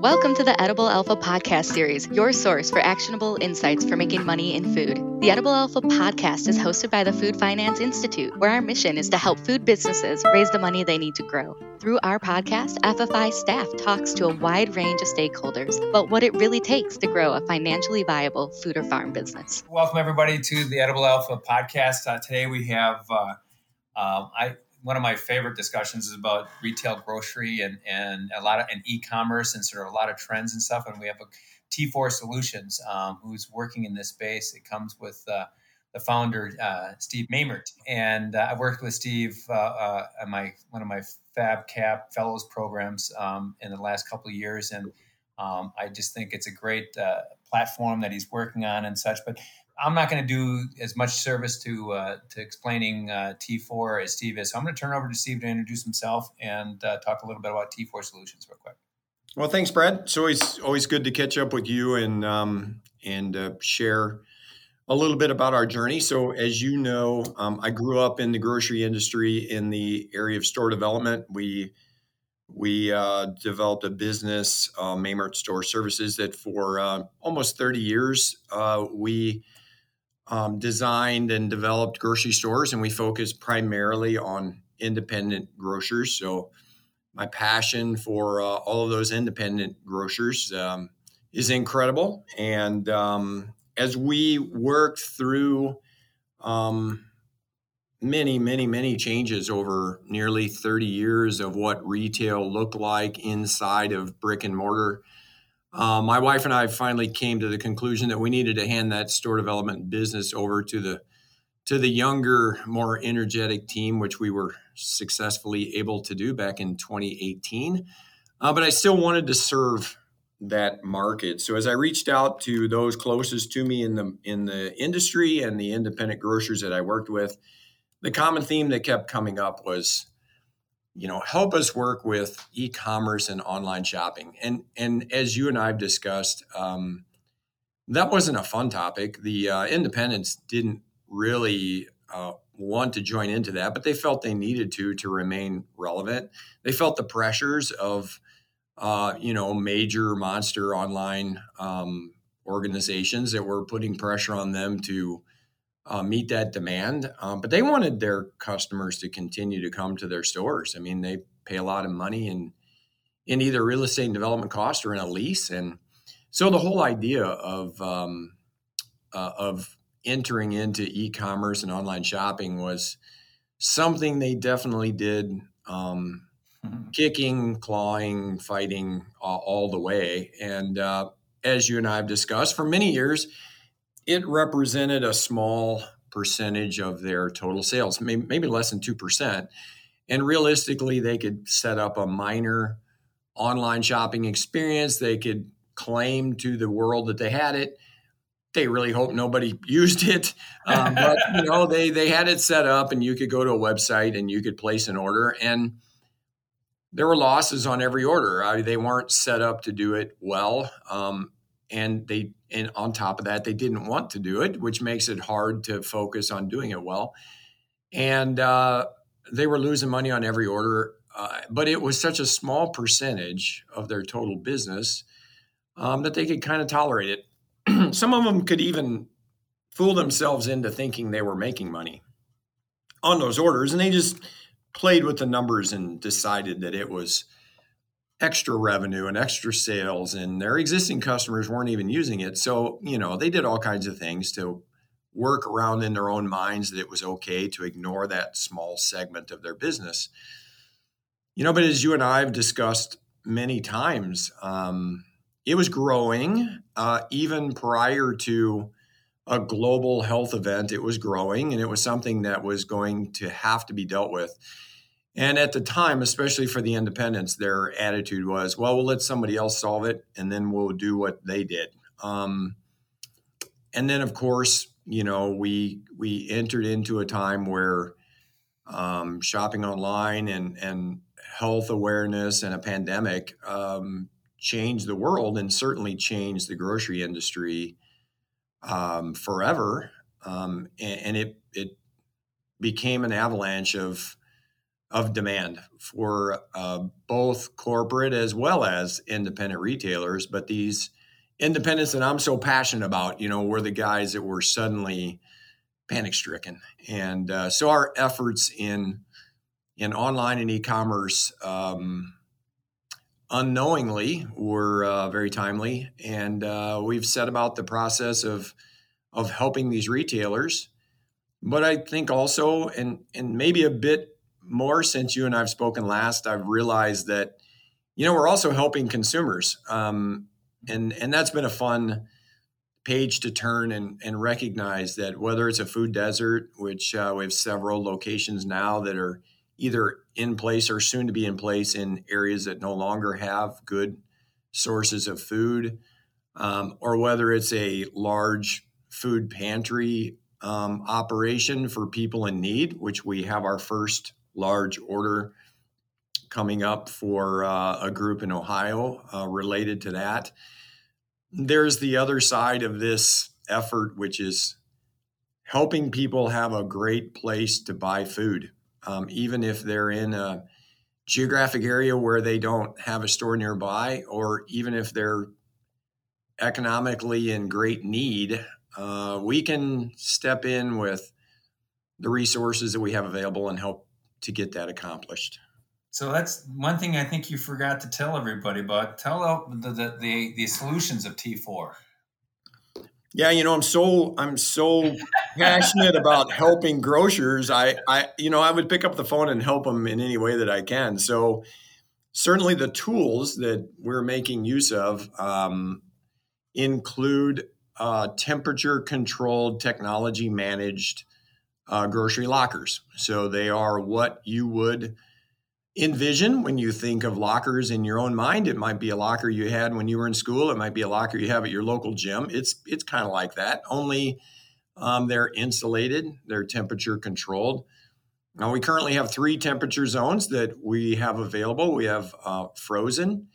Welcome to the Edible Alpha podcast series, your source for actionable insights for making money in food. The Edible Alpha podcast is hosted by the Food Finance Institute, where our mission is to help food businesses raise the money they need to grow. Through our podcast, FFI staff talks to a wide range of stakeholders about what it really takes to grow a financially viable food or farm business. Welcome, everybody, to the Edible Alpha podcast. Uh, today we have uh, uh, I one of my favorite discussions is about retail grocery and and a lot of and e-commerce and sort of a lot of trends and stuff. And we have a T4 Solutions um, who's working in this space. It comes with uh, the founder uh, Steve Maimert, and uh, I've worked with Steve uh, uh, my one of my Fab Cap Fellows programs um, in the last couple of years, and um, I just think it's a great uh, platform that he's working on and such. But I'm not going to do as much service to uh, to explaining uh, T4 as Steve is. So I'm going to turn over to Steve to introduce himself and uh, talk a little bit about T4 Solutions real quick. Well, thanks, Brad. It's always always good to catch up with you and um, and uh, share a little bit about our journey. So, as you know, um, I grew up in the grocery industry in the area of store development. We we uh, developed a business, uh, Maimert Store Services, that for uh, almost 30 years uh, we um, designed and developed grocery stores, and we focus primarily on independent grocers. So, my passion for uh, all of those independent grocers um, is incredible. And um, as we worked through um, many, many, many changes over nearly 30 years of what retail looked like inside of brick and mortar, uh, my wife and I finally came to the conclusion that we needed to hand that store development business over to the to the younger, more energetic team, which we were successfully able to do back in 2018. Uh, but I still wanted to serve that market. So as I reached out to those closest to me in the in the industry and the independent grocers that I worked with, the common theme that kept coming up was you know help us work with e-commerce and online shopping. And and as you and i've discussed um, that wasn't a fun topic. The uh, independents didn't really uh, want to join into that but they felt they needed to to remain relevant. They felt the pressures of uh, you know major monster online um, organizations that were putting pressure on them to uh, meet that demand. Um, but they wanted their customers to continue to come to their stores. I mean, they pay a lot of money in in either real estate and development cost or in a lease, and so the whole idea of um, uh, of entering into e-commerce and online shopping was something they definitely did. Um, mm-hmm. Kicking, clawing, fighting uh, all the way. And uh, as you and I have discussed for many years, it represented a small percentage of their total sales, maybe, less than 2%. And realistically, they could set up a minor online shopping experience. They could claim to the world that they had it. They really hope nobody used it, um, but you know they they had it set up, and you could go to a website and you could place an order, and there were losses on every order. I, they weren't set up to do it well, um, and they and on top of that, they didn't want to do it, which makes it hard to focus on doing it well. And uh, they were losing money on every order, uh, but it was such a small percentage of their total business um, that they could kind of tolerate it. Some of them could even fool themselves into thinking they were making money on those orders, and they just played with the numbers and decided that it was extra revenue and extra sales and their existing customers weren't even using it. So you know they did all kinds of things to work around in their own minds that it was okay to ignore that small segment of their business. You know but as you and i have discussed many times um, it was growing uh, even prior to a global health event it was growing and it was something that was going to have to be dealt with and at the time, especially for the independents, their attitude was, well, we'll let somebody else solve it and then we'll do what they did. Um, and then, of course, you know, we we entered into a time where um, shopping online and, and health awareness and a pandemic um, changed the world and certainly changed the grocery industry um, forever. Um, and, and, it, it became an avalanche of of demand for uh, both corporate as well as independent retailers. But these independents that I'm so passionate about, you know, were the guys that were suddenly panic stricken, and uh, so our efforts in in online and e-commerce. Um, unknowingly were uh, very timely and uh, we've set about the process of of helping these retailers but i think also and and maybe a bit more since you and i've spoken last i've realized that you know we're also helping consumers um, and and that's been a fun page to turn and, and recognize that whether it's a food desert which uh, we have several locations now that are either in place or soon to be in place in areas that no longer have good sources of food, um, or whether it's a large food pantry um, operation for people in need, which we have our first large order coming up for uh, a group in Ohio uh, related to that. There's the other side of this effort, which is helping people have a great place to buy food um, even if they're in a geographic area where they don't have a store nearby, or even if they're economically in great need, uh, we can step in with the resources that we have available and help to get that accomplished. So that's one thing I think you forgot to tell everybody about. Tell the the, the, the solutions of T4. Yeah, you know, I'm so I'm so passionate about helping grocers. I I you know, I would pick up the phone and help them in any way that I can. So certainly the tools that we're making use of um, include uh, temperature controlled technology managed uh, grocery lockers. So they are what you would envision when you think of lockers in your own mind. It might be a locker you had when you were in school. It might be a locker you have at your local gym. It's it's kind of like that. Only um, they're insulated. They're temperature controlled. Now we currently have three temperature zones that we have available. We have uh, frozen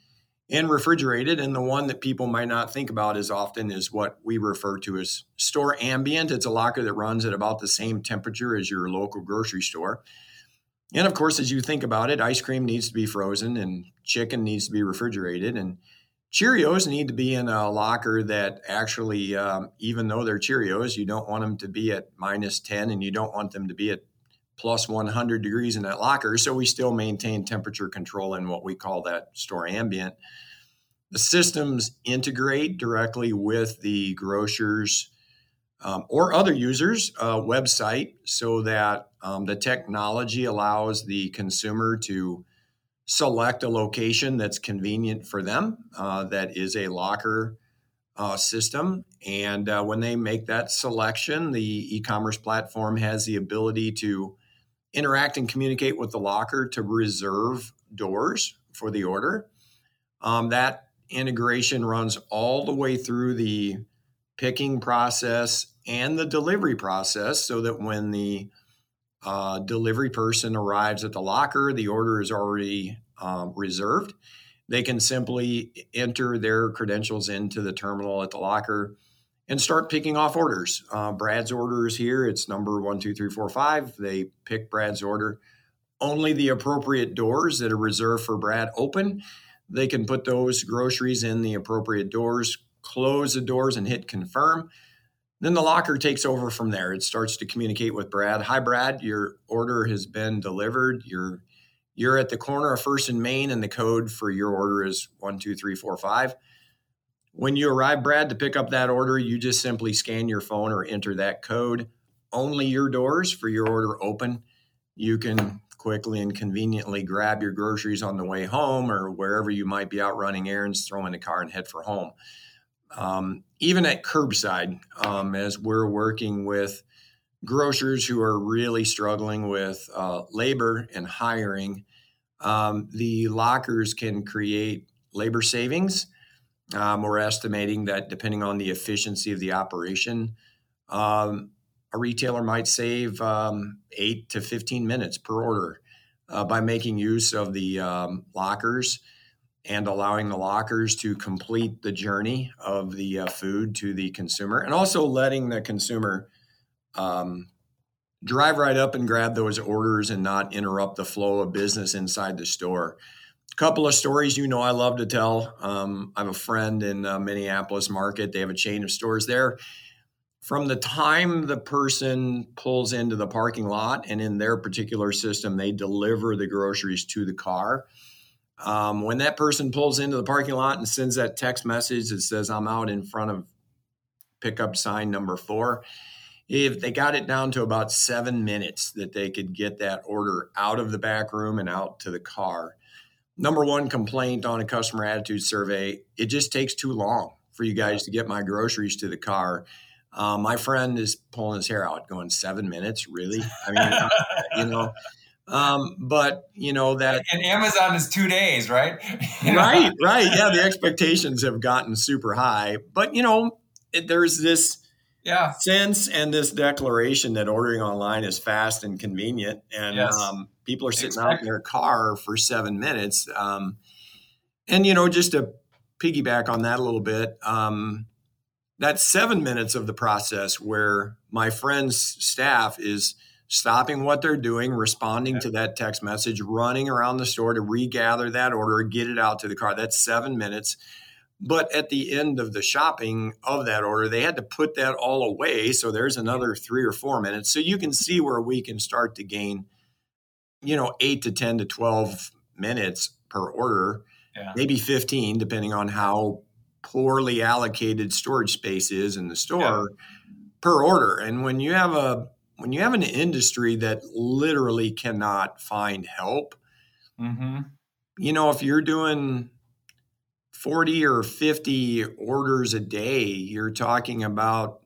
and refrigerated, and the one that people might not think about as often is what we refer to as store ambient. It's a locker that runs at about the same temperature as your local grocery store. And of course, as you think about it, ice cream needs to be frozen and chicken needs to be refrigerated. And Cheerios need to be in a locker that actually, um, even though they're Cheerios, you don't want them to be at minus 10 and you don't want them to be at plus 100 degrees in that locker. So we still maintain temperature control in what we call that store ambient. The systems integrate directly with the grocer's um, or other users' uh, website so that um, the technology allows the consumer to select a location that's convenient for them, uh, that is a locker uh, system. And uh, when they make that selection, the e commerce platform has the ability to interact and communicate with the locker to reserve doors for the order. Um, that integration runs all the way through the picking process and the delivery process so that when the uh, delivery person arrives at the locker, the order is already um, reserved. They can simply enter their credentials into the terminal at the locker and start picking off orders. Uh, Brad's order is here. It's number one, two, three, four, five. They pick Brad's order. Only the appropriate doors that are reserved for Brad open. They can put those groceries in the appropriate doors, close the doors, and hit confirm. Then the locker takes over from there. It starts to communicate with Brad. Hi, Brad. Your order has been delivered. You're you're at the corner of First and Main, and the code for your order is one two three four five. When you arrive, Brad, to pick up that order, you just simply scan your phone or enter that code. Only your doors for your order open. You can quickly and conveniently grab your groceries on the way home or wherever you might be out running errands, throw in the car and head for home um, even at curbside, um, as we're working with grocers who are really struggling with uh, labor and hiring, um, the lockers can create labor savings. Um, we're estimating that depending on the efficiency of the operation, um, a retailer might save um, eight to 15 minutes per order uh, by making use of the lockers and allowing the lockers to complete the journey of the uh, food to the consumer and also letting the consumer um, drive right up and grab those orders and not interrupt the flow of business inside the store. Couple of stories you know I love to tell. Um, I have a friend in uh, Minneapolis market. They have a chain of stores there. From the time the person pulls into the parking lot and in their particular system, they deliver the groceries to the car. Um, when that person pulls into the parking lot and sends that text message that says, I'm out in front of pickup sign number four, if they got it down to about seven minutes that they could get that order out of the back room and out to the car. Number one complaint on a customer attitude survey it just takes too long for you guys to get my groceries to the car. Uh, my friend is pulling his hair out, going seven minutes. Really? I mean, you know. Um, but you know that, and Amazon is two days, right? right, right. Yeah, the expectations have gotten super high, but you know, it, there's this yeah sense and this declaration that ordering online is fast and convenient and yes. um, people are sitting Expect. out in their car for seven minutes um, and you know just to piggyback on that a little bit um, that's seven minutes of the process where my friend's staff is stopping what they're doing responding to that text message running around the store to regather that order get it out to the car that's seven minutes but at the end of the shopping of that order, they had to put that all away. So there's another three or four minutes. So you can see where we can start to gain, you know, eight to 10 to 12 minutes per order, yeah. maybe 15, depending on how poorly allocated storage space is in the store yeah. per order. And when you have a when you have an industry that literally cannot find help, mm-hmm. you know, if you're doing 40 or 50 orders a day, you're talking about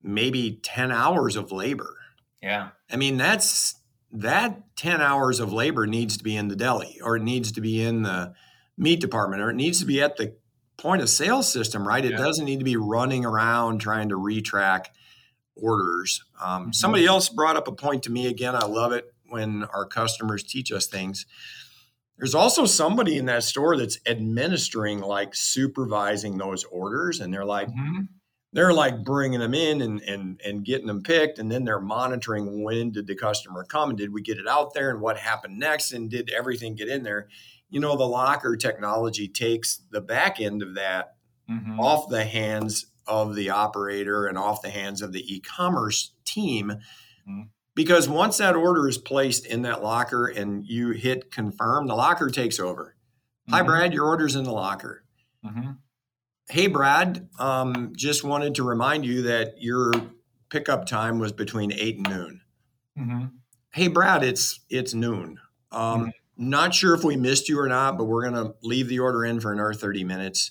maybe 10 hours of labor. Yeah. I mean, that's that 10 hours of labor needs to be in the deli or it needs to be in the meat department or it needs to be at the point of sale system, right? It yeah. doesn't need to be running around trying to retrack orders. Um, mm-hmm. Somebody else brought up a point to me again. I love it when our customers teach us things there's also somebody in that store that's administering like supervising those orders and they're like mm-hmm. they're like bringing them in and, and and getting them picked and then they're monitoring when did the customer come and did we get it out there and what happened next and did everything get in there you know the locker technology takes the back end of that mm-hmm. off the hands of the operator and off the hands of the e-commerce team mm-hmm because once that order is placed in that locker and you hit confirm, the locker takes over. Mm-hmm. Hi, Brad, your order's in the locker. Mm-hmm. Hey, Brad, um, just wanted to remind you that your pickup time was between eight and noon. Mm-hmm. Hey, Brad, it's it's noon. Um, mm-hmm. not sure if we missed you or not, but we're gonna leave the order in for another thirty minutes.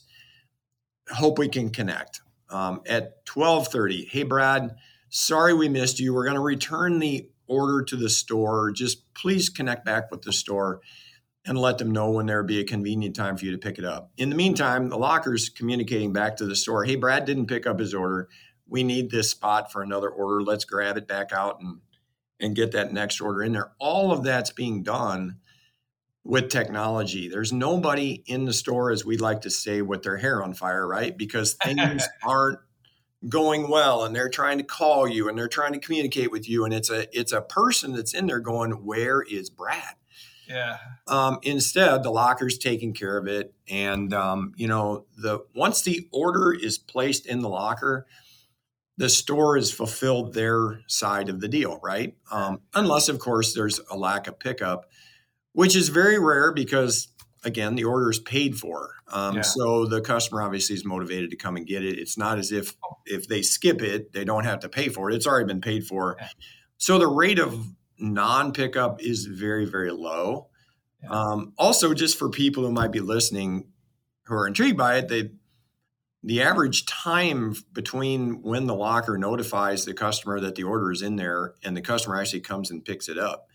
Hope we can connect. Um, at twelve thirty, hey, Brad sorry we missed you. We're going to return the order to the store. Just please connect back with the store and let them know when there would be a convenient time for you to pick it up. In the meantime, the locker's communicating back to the store, hey, Brad didn't pick up his order. We need this spot for another order. Let's grab it back out and and get that next order in there. All of that's being done with technology. There's nobody in the store, as we'd like to say, with their hair on fire, right? Because things aren't going well and they're trying to call you and they're trying to communicate with you and it's a it's a person that's in there going where is brad? Yeah. Um, instead the locker's taking care of it and um, you know the once the order is placed in the locker the store has fulfilled their side of the deal right? Um, unless of course there's a lack of pickup which is very rare because again, the order is paid for. Um, yeah. So the customer obviously is motivated to come and get it. It's not as if if they skip it, they don't have to pay for it. It's already been paid for. Yeah. So the rate of non pickup is very, very low. Yeah. Um, also, just for people who might be listening who are intrigued by it, they the average time between when the locker notifies the customer that the order is in there and the customer actually comes and picks it up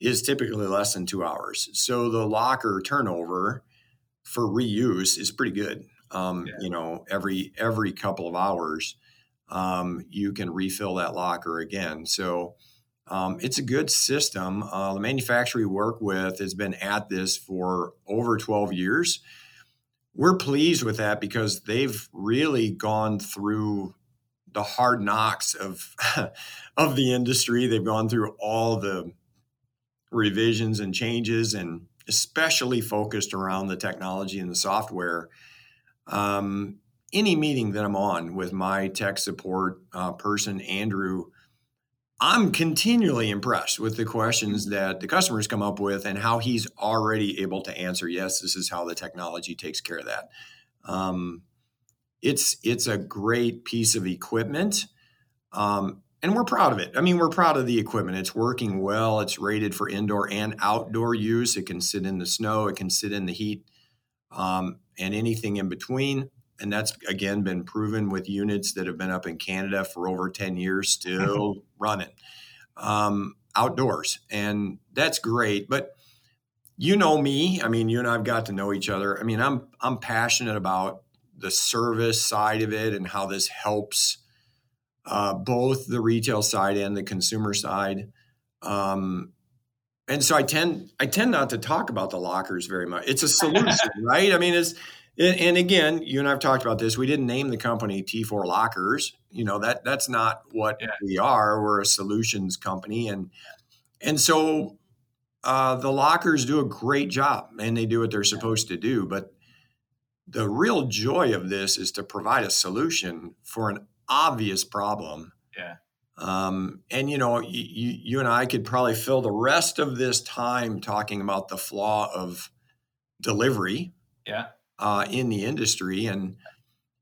is typically less than two hours. So the locker turnover for reuse is pretty good. Um, yeah. You know, every every couple of hours, um, you can refill that locker again. So um, it's a good system. Uh, the manufacturer we work with has been at this for over 12 years. We're pleased with that because they've really gone through the hard knocks of of the industry. They've gone through all the revisions and changes, and especially focused around the technology and the software. Um, any meeting that I'm on with my tech support uh, person, Andrew, I'm continually impressed with the questions that the customers come up with and how he's already able to answer. Yes, this is how the technology takes care of that. Um, it's it's a great piece of equipment, um, and we're proud of it. I mean, we're proud of the equipment. It's working well. It's rated for indoor and outdoor use. It can sit in the snow. It can sit in the heat, um, and anything in between and that's again been proven with units that have been up in Canada for over 10 years, still running um, outdoors. And that's great. But you know me. I mean, you and I've got to know each other. I mean, I'm I'm passionate about the service side of it and how this helps uh, both the retail side and the consumer side. Um, and so I tend I tend not to talk about the lockers very much. It's a solution, right? I mean, it's and, again, you and I've talked about this. We didn't name the company T4 Lockers. You know that that's not what yeah. we are. We're a solutions company, and and so uh, the lockers do a great job, and they do what they're supposed to do. But the real joy of this is to provide a solution for an obvious problem. Yeah. Um, and you know, you, you and I could probably fill the rest of this time talking about the flaw of delivery. Yeah uh, in the industry. And,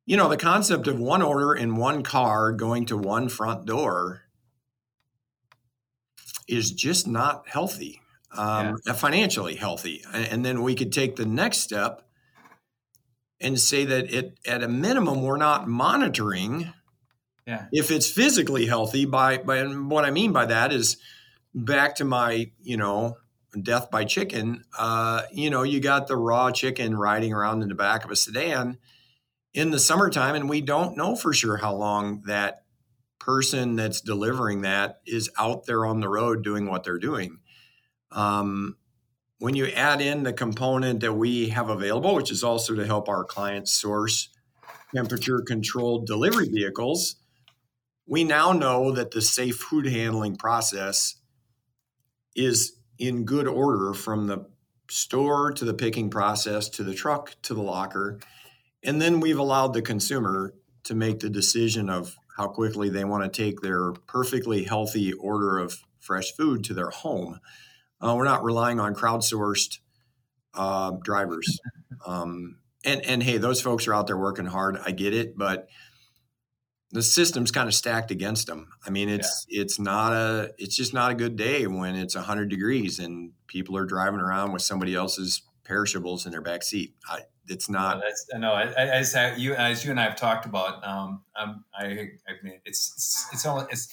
you know, the concept of one order in one car going to one front door is just not healthy, um, yeah. financially healthy. And then we could take the next step and say that it, at a minimum, we're not monitoring if it's physically healthy. By, by and what I mean by that is back to my, you know, death by chicken, uh, you know, you got the raw chicken riding around in the back of a sedan in the summertime, and we don't know for sure how long that person that's delivering that is out there on the road doing what they're doing. Um, when you add in the component that we have available, which is also to help our clients source temperature controlled delivery vehicles, we now know that the safe food handling process is in good order from the store to the picking process to the truck to the locker. And then we've allowed the consumer to make the decision of how quickly they want to take their perfectly healthy order of fresh food to their home. Uh, we're not relying on crowdsourced uh, drivers. Um, and, and hey, those folks are out there working hard. I get it. But the system's kind of stacked against them. I mean, it's yeah. it's not a it's just not a good day when it's 100 degrees and people are driving around with somebody else's perishables in their back seat. I, it's not. No, no, I, as you as you and I have talked about, um, um I, I mean, it's it's it's almost it's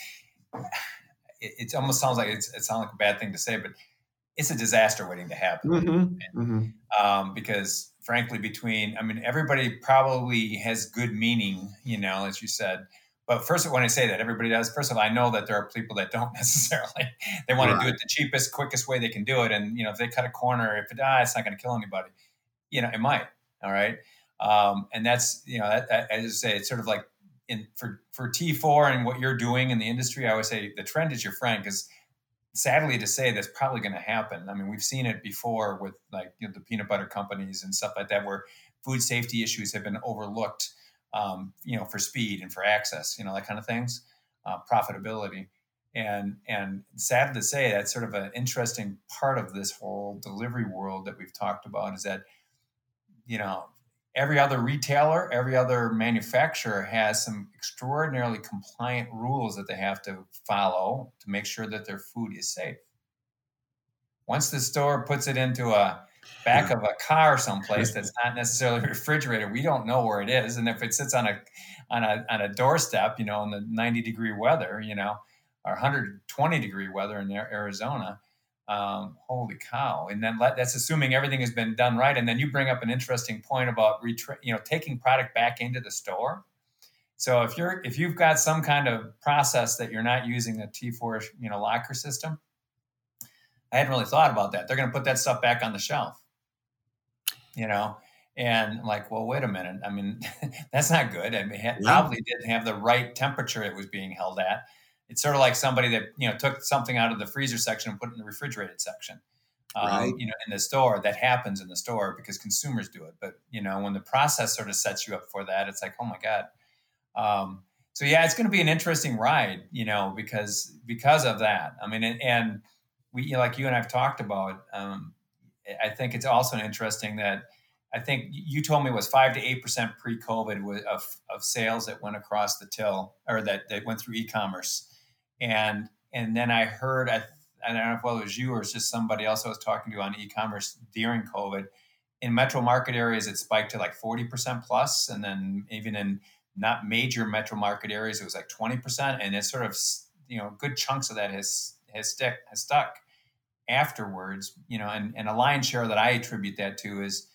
it, it, almost sounds like it's it sounds like a bad thing to say, but it's a disaster waiting to happen. Mm-hmm. And, mm-hmm. Um, because frankly, between, I mean, everybody probably has good meaning, you know, as you said. But first, when I say that, everybody does. First of all, I know that there are people that don't necessarily. They want right. to do it the cheapest, quickest way they can do it, and you know, if they cut a corner, if it ah, it's not going to kill anybody. You know, it might. All right, um, and that's you know, that, that, as I say, it's sort of like in for for T four and what you're doing in the industry. I always say the trend is your friend because sadly to say that's probably going to happen. I mean, we've seen it before with like you know, the peanut butter companies and stuff like that, where food safety issues have been overlooked, um, you know, for speed and for access, you know, that kind of things, uh, profitability. And and sad to say, that's sort of an interesting part of this whole delivery world that we've talked about is that, you know, every other retailer, every other manufacturer has some extraordinarily compliant rules that they have to follow to make sure that their food is safe. Once the store puts it into a back of a car someplace that's not necessarily refrigerated, we don't know where it is. And if it sits on a on a on a doorstep, you know, in the 90 degree weather, you know, or 120 degree weather in Arizona, um, holy cow and then let, that's assuming everything has been done right and then you bring up an interesting point about retra- you know taking product back into the store so if you're if you've got some kind of process that you're not using a t4 you know locker system i hadn't really thought about that they're going to put that stuff back on the shelf you know And I'm like, well, wait a minute. I mean, that's not good. I mean, it probably didn't have the right temperature it was being held at. It's sort of like somebody that you know took something out of the freezer section and put it in the refrigerated section. Um, right. You know, in the store, that happens in the store because consumers do it. But you know, when the process sort of sets you up for that, it's like, oh my god. Um, so yeah, it's going to be an interesting ride, you know, because because of that. I mean, and, and we you know, like you and I've talked about. Um, I think it's also interesting that I think you told me it was five to eight percent pre-COVID of, of sales that went across the till or that, that went through e-commerce, and and then I heard I, I don't know if it was you or it's just somebody else I was talking to on e-commerce during COVID. In metro market areas, it spiked to like forty percent plus, and then even in not major metro market areas, it was like twenty percent, and it's sort of you know good chunks of that has has stick has stuck afterwards. You know, and and a lion's share that I attribute that to is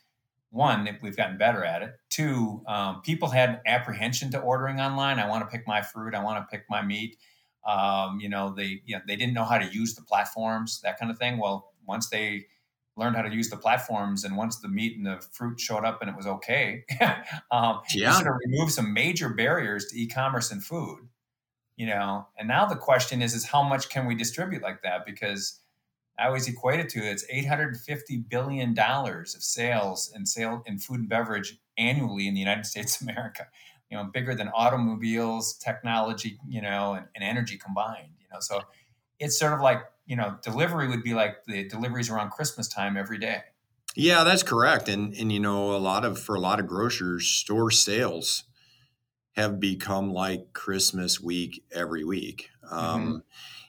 one, we've gotten better at it. Two, um, people had apprehension to ordering online. I want to pick my fruit. I want to pick my meat. Um, you know, they you know, they didn't know how to use the platforms, that kind of thing. Well, once they learned how to use the platforms, and once the meat and the fruit showed up and it was okay, um, yeah, sort of remove some major barriers to e-commerce and food. You know, and now the question is, is how much can we distribute like that? Because I always equate it to it's 850 billion dollars of sales and sale in food and beverage annually in the United States of America. You know, bigger than automobiles, technology, you know, and, and energy combined. You know, so it's sort of like you know, delivery would be like the deliveries around Christmas time every day. Yeah, that's correct. And and you know, a lot of for a lot of grocers, store sales have become like Christmas week every week. Um, mm-hmm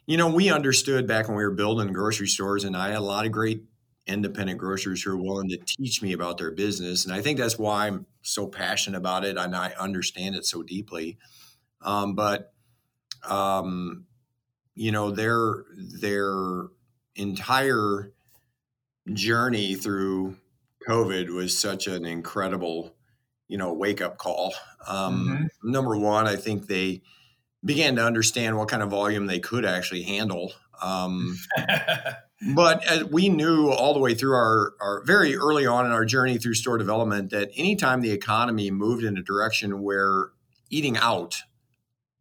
you know, we understood back when we were building grocery stores, and I had a lot of great independent grocers who are willing to teach me about their business. And I think that's why I'm so passionate about it and I understand it so deeply. Um, but, um, you know, their, their entire journey through COVID was such an incredible, you know, wake up call. Um, mm-hmm. Number one, I think they, began to understand what kind of volume they could actually handle. Um, but as we knew all the way through our, our very early on in our journey through store development that anytime the economy moved in a direction where eating out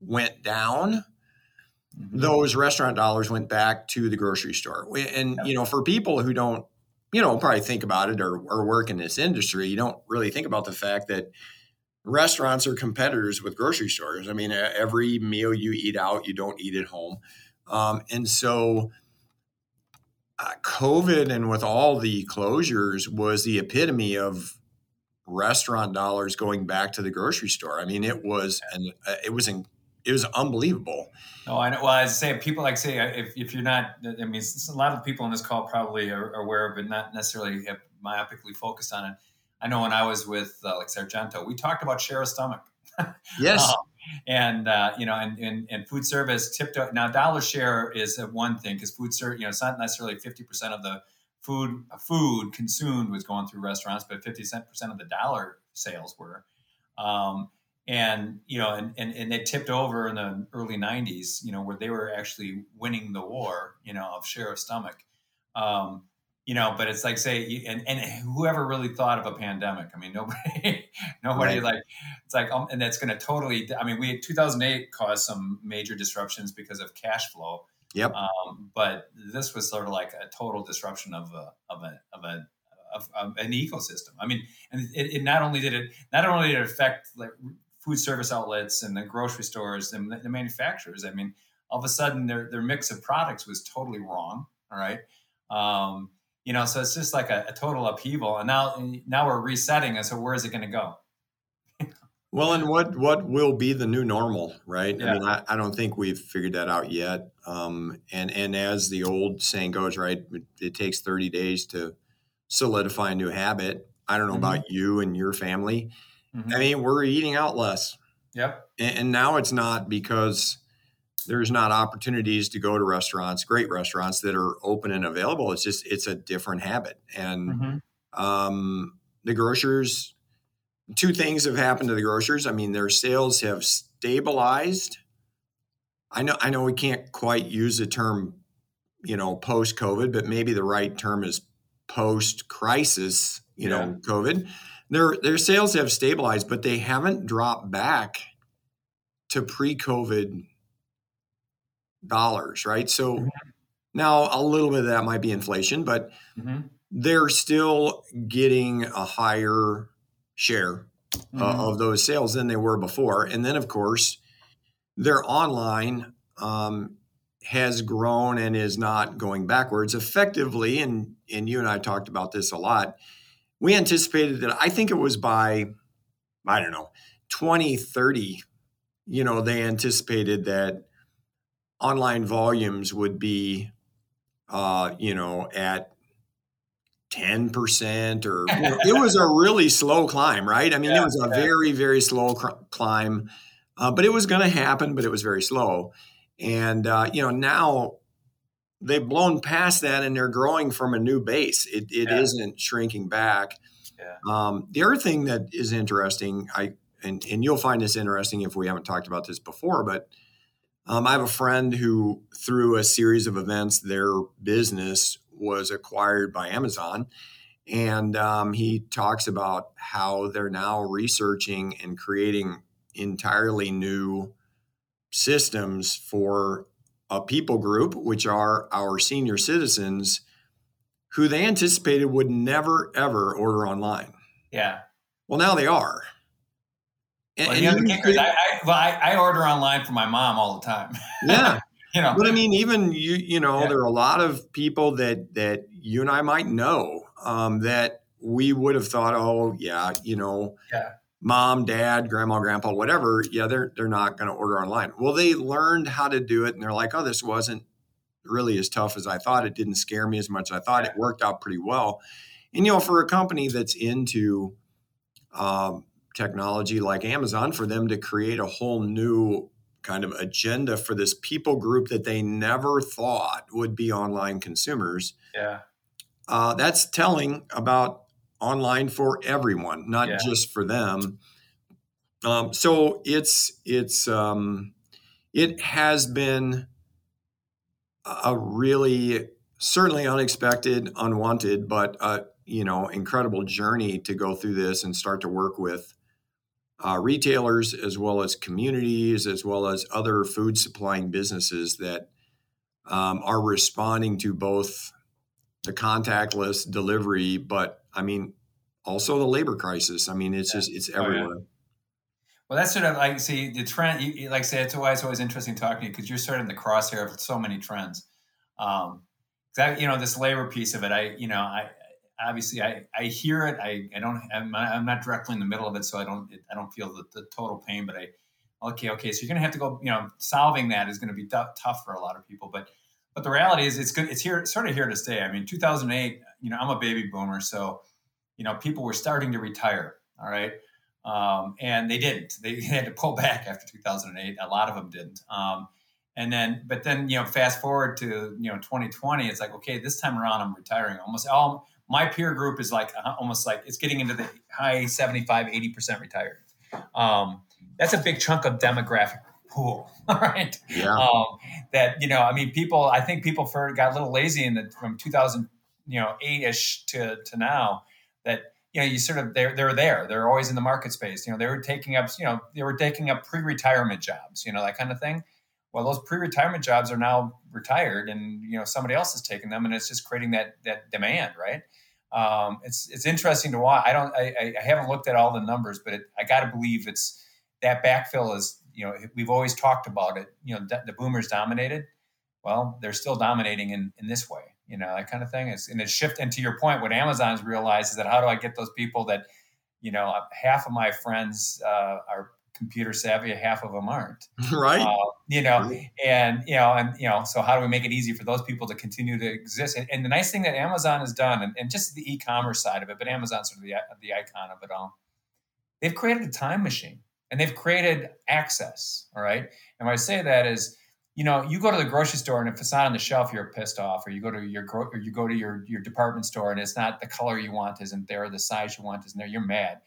went down, mm-hmm. those restaurant dollars went back to the grocery store. And, you know, for people who don't, you know, probably think about it or, or work in this industry, you don't really think about the fact that restaurants are competitors with grocery stores. I mean, every meal you eat out, you don't eat at home. Um, and so, uh, COVID and with all the closures was the epitome of restaurant dollars going back to the grocery store. I mean, it was and uh, it was in, it was unbelievable. Oh, I know. Well, I say people like say if, if you're not, I mean, a lot of people on this call probably are aware of it, not necessarily myopically focused on it I know when I was with uh, like Sargento, we talked about share of stomach. yes. Um, and uh, you know, and, and, and food service tipped now dollar share is one thing because food service, you know, it's not necessarily fifty percent of the food food consumed was going through restaurants, but fifty percent of the dollar sales were. Um, and you know, and, and and they tipped over in the early '90s, you know, where they were actually winning the war, you know, of share of stomach. Um, you know, but it's like say, and, and whoever really thought of a pandemic? I mean, nobody, nobody right. like, it's like, um, and that's going to totally. I mean, we 2008 caused some major disruptions because of cash flow. Yep. Um, but this was sort of like a total disruption of a of a of a of, of an ecosystem. I mean, and it, it, not only did it not only did it affect like food service outlets and the grocery stores and the, the manufacturers. I mean, all of a sudden their their mix of products was totally wrong. All right. Um, you know so it's just like a, a total upheaval. And now now we're resetting and so where is it going to go? Well and what what will be the new normal right? Yeah. i mean I, I, don't think we've figured that out yet. Um, and and as the old saying goes right it, it, takes 30 days to solidify a new habit. I don't know mm-hmm. about you and your family. Mm-hmm. i mean we're eating out less. Yep. And, and now it's not because there's not opportunities to go to restaurants, great restaurants that are open and available. It's just it's a different habit, and mm-hmm. um, the grocers. Two things have happened to the grocers. I mean, their sales have stabilized. I know I know we can't quite use the term, you know, post COVID, but maybe the right term is post crisis. You yeah. know, COVID. their their sales have stabilized, but they haven't dropped back to pre-COVID dollars, right? So mm-hmm. now a little bit of that might be inflation, but mm-hmm. they're still getting a higher share uh, mm-hmm. uh, of those sales than they were before. And then, of course, their online um, has grown and is not going backwards effectively. And and you and I talked about this a lot. We anticipated that I think it was by I don't know 2030 you know, they anticipated that online volumes would be, uh, you know, at 10% or you know, it was a really slow climb, right? I mean, yeah, it was a yeah. very, very slow cr- climb, uh, but it was going to happen, but it was very slow. And, uh, you know, now they've blown past that and they're growing from a new base. It, it yeah. not shrinking back. Um, the other thing that is interesting, I and, and you'll find this interesting if we haven't talked about this before, but um, I have a friend who, through a series of events, their business was acquired by Amazon. And um, he talks about how they're now researching and creating entirely new systems for a people group, which are our senior citizens, who they anticipated would never, ever order online. Yeah. Well, now they are. And, well, and the kicker is I, I, well, I, I, order online for my mom all the time. Yeah. you know, but I mean, even you, you know, yeah. there are a lot of people that, that you and I might know um, that we would have thought, oh yeah, you know, yeah. mom, dad, grandma, grandpa, whatever. Yeah. They're, they're not going to order online. Well, they learned how to do it and they're like, oh, this wasn't really as tough as I thought. It didn't scare me as much as I thought. It worked out pretty well. And, you know, for a company that's into, um, technology like Amazon for them to create a whole new kind of agenda for this people group that they never thought would be online consumers. Yeah. Uh, that's telling about online for everyone, not yeah. just for them. Um, so it's it's um, it has been a really certainly unexpected, unwanted, but uh, you know incredible journey to go through this and start to work with uh, retailers as well as communities as well as other food supplying businesses that um, are responding to both the contactless delivery but i mean also the labor crisis i mean it's yeah. just it's everywhere oh, yeah. well that's sort of like see the trend you, like I say it's always always interesting talking to you because you're sort of in the crosshair of so many trends um, that you know this labor piece of it i you know i obviously I, I hear it. I, I don't, I'm, I'm not directly in the middle of it. So I don't, I don't feel the, the total pain, but I, okay, okay. So you're going to have to go, you know, solving that is going to be tough, tough for a lot of people, but, but the reality is it's good. It's here, sort of here to stay. I mean, 2008, you know, I'm a baby boomer. So, you know, people were starting to retire. All right. Um, and they didn't, they had to pull back after 2008. A lot of them didn't. Um, and then, but then, you know, fast forward to, you know, 2020, it's like, okay, this time around I'm retiring. Almost all, my peer group is like uh, almost like it's getting into the high 75 80% retired. Um, that's a big chunk of demographic pool right? Yeah. Um, that you know i mean people i think people for, got a little lazy in the from 2000 you know 8ish to to now that you know you sort of they're they're there. They're always in the market space. You know they were taking up you know they were taking up pre-retirement jobs you know that kind of thing. Well those pre-retirement jobs are now retired and you know somebody else is taking them and it's just creating that that demand right um, it's it's interesting to watch. I don't I, I haven't looked at all the numbers, but it, I got to believe it's that backfill is you know we've always talked about it. You know the, the boomers dominated. Well, they're still dominating in in this way. You know that kind of thing is and it's shift. And to your point, what Amazon's realized is that how do I get those people that you know half of my friends uh, are computer savvy, half of them aren't. Right. Uh, you know, right. and you know, and you know, so how do we make it easy for those people to continue to exist? And, and the nice thing that Amazon has done, and, and, just the e-commerce side of it, but Amazon's sort of the the icon of it all. They've created a time machine, and they've created access. All right. And when I say that is, you know, you go to the grocery store, and if it's not on the shelf, you're pissed off. Or you go to your or you go to your your department store, and it's not the color you want isn't there, or the size you want isn't there. You're mad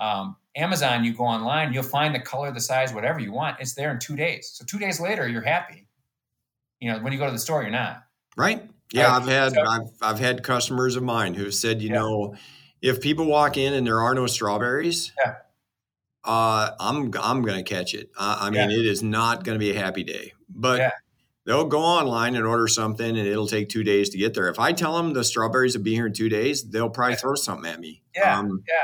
um, Amazon, you go online, you'll find the color, the size, whatever you want. It's there in two days. So two days later, you're happy. You know, when you go to the store, you're not. Right. Yeah? I've had so, I've I've had customers of mine who said, you yeah. know, if people walk in and there are no strawberries, Yeah. uh, I'm I'm gonna catch it. Uh, I mean, Yeah. it is not gonna be a happy day. But they'll go online and order something, and it'll take two days to get there. If I tell them the strawberries will be here in two days, they'll probably throw something at me. Yeah, Um, yeah.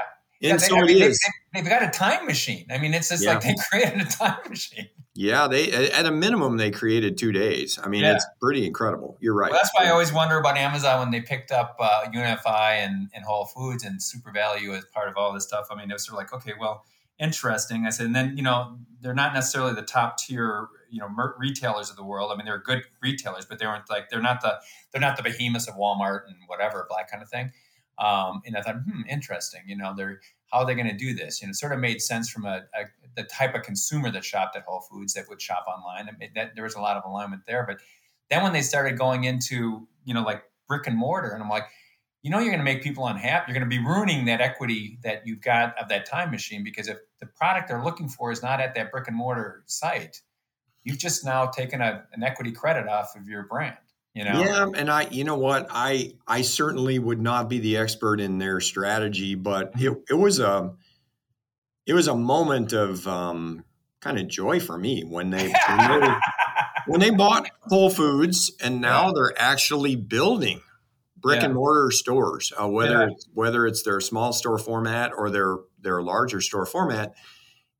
Yeah, and they, so I it mean, they, is. they, have got a time machine. I mean, it's just Yeah. like they created a time machine. Yeah, they at a minimum they created two days. I mean, Yeah. it's pretty incredible. You're right. Well, that's why I always wonder about Amazon when they picked up uh, Unify and, and Whole Foods and SuperValu as part of all this stuff. I mean, it was sort of like, okay, well, interesting. I said, and then you know, they're not necessarily the top tier, you know, mer- retailers of the world. I mean, they're good retailers, but they weren't like they're not the they're not the behemoths of Walmart and whatever, that kind of thing. Um, and I thought, hmm, interesting. You know, they're how are they going to do this? You know, it sort of made sense from a, a the type of consumer that shopped at Whole Foods that would shop online. That there was a lot of alignment there. But then when they started going into you know like brick and mortar, and I'm like, you know, you're going to make people unhappy. You're going to be ruining that equity that you've got of that time machine because if the product they're looking for is not at that brick and mortar site, you've just now taken a, an equity credit off of your brand. You know? Yeah, and I, you know what, I, I certainly would not be the expert in their strategy, but it, it was a, it was a moment of um, kind of joy for me when they, when they, when they bought Whole Foods, and now Yeah. they're actually building brick Yeah. and mortar stores, uh, whether Yeah. it's, whether it's their small store format or their their larger store format.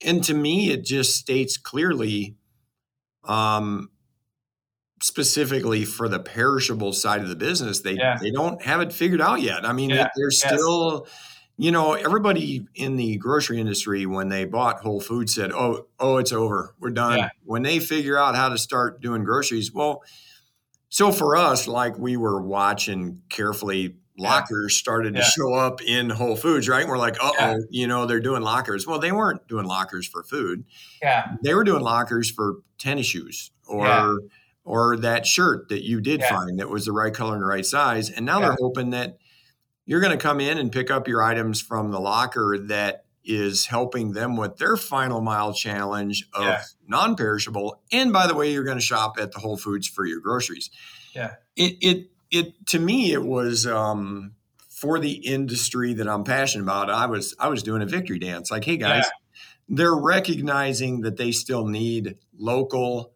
And to me, it just states clearly, um, specifically for the perishable side of the business, they Yeah. they don't have it figured out yet. I mean, Yeah. they're Yes. still. You know, everybody in the grocery industry, when they bought Whole Foods, said, "Oh, oh, it's over. We're done." Yeah. When they figure out how to start doing groceries, well, so for us, like we were watching carefully, lockers started to show up in Whole Foods, right? We're like, "Uh oh, you know, they're doing lockers." Well, they weren't doing lockers for food; yeah. they were doing lockers for tennis shoes or. Or that shirt that you did Yeah. find that was the right color and the right size. And now Yeah. they're hoping that you're going to come in and pick up your items from the locker that is helping them with their final mile challenge of Yeah. non-perishable. And by the way, you're going to shop at the Whole Foods for your groceries. Yeah. It it it to me it was um for the industry that I'm passionate about. I was I was doing a victory dance. Like, hey guys, Yeah. they're recognizing that they still need local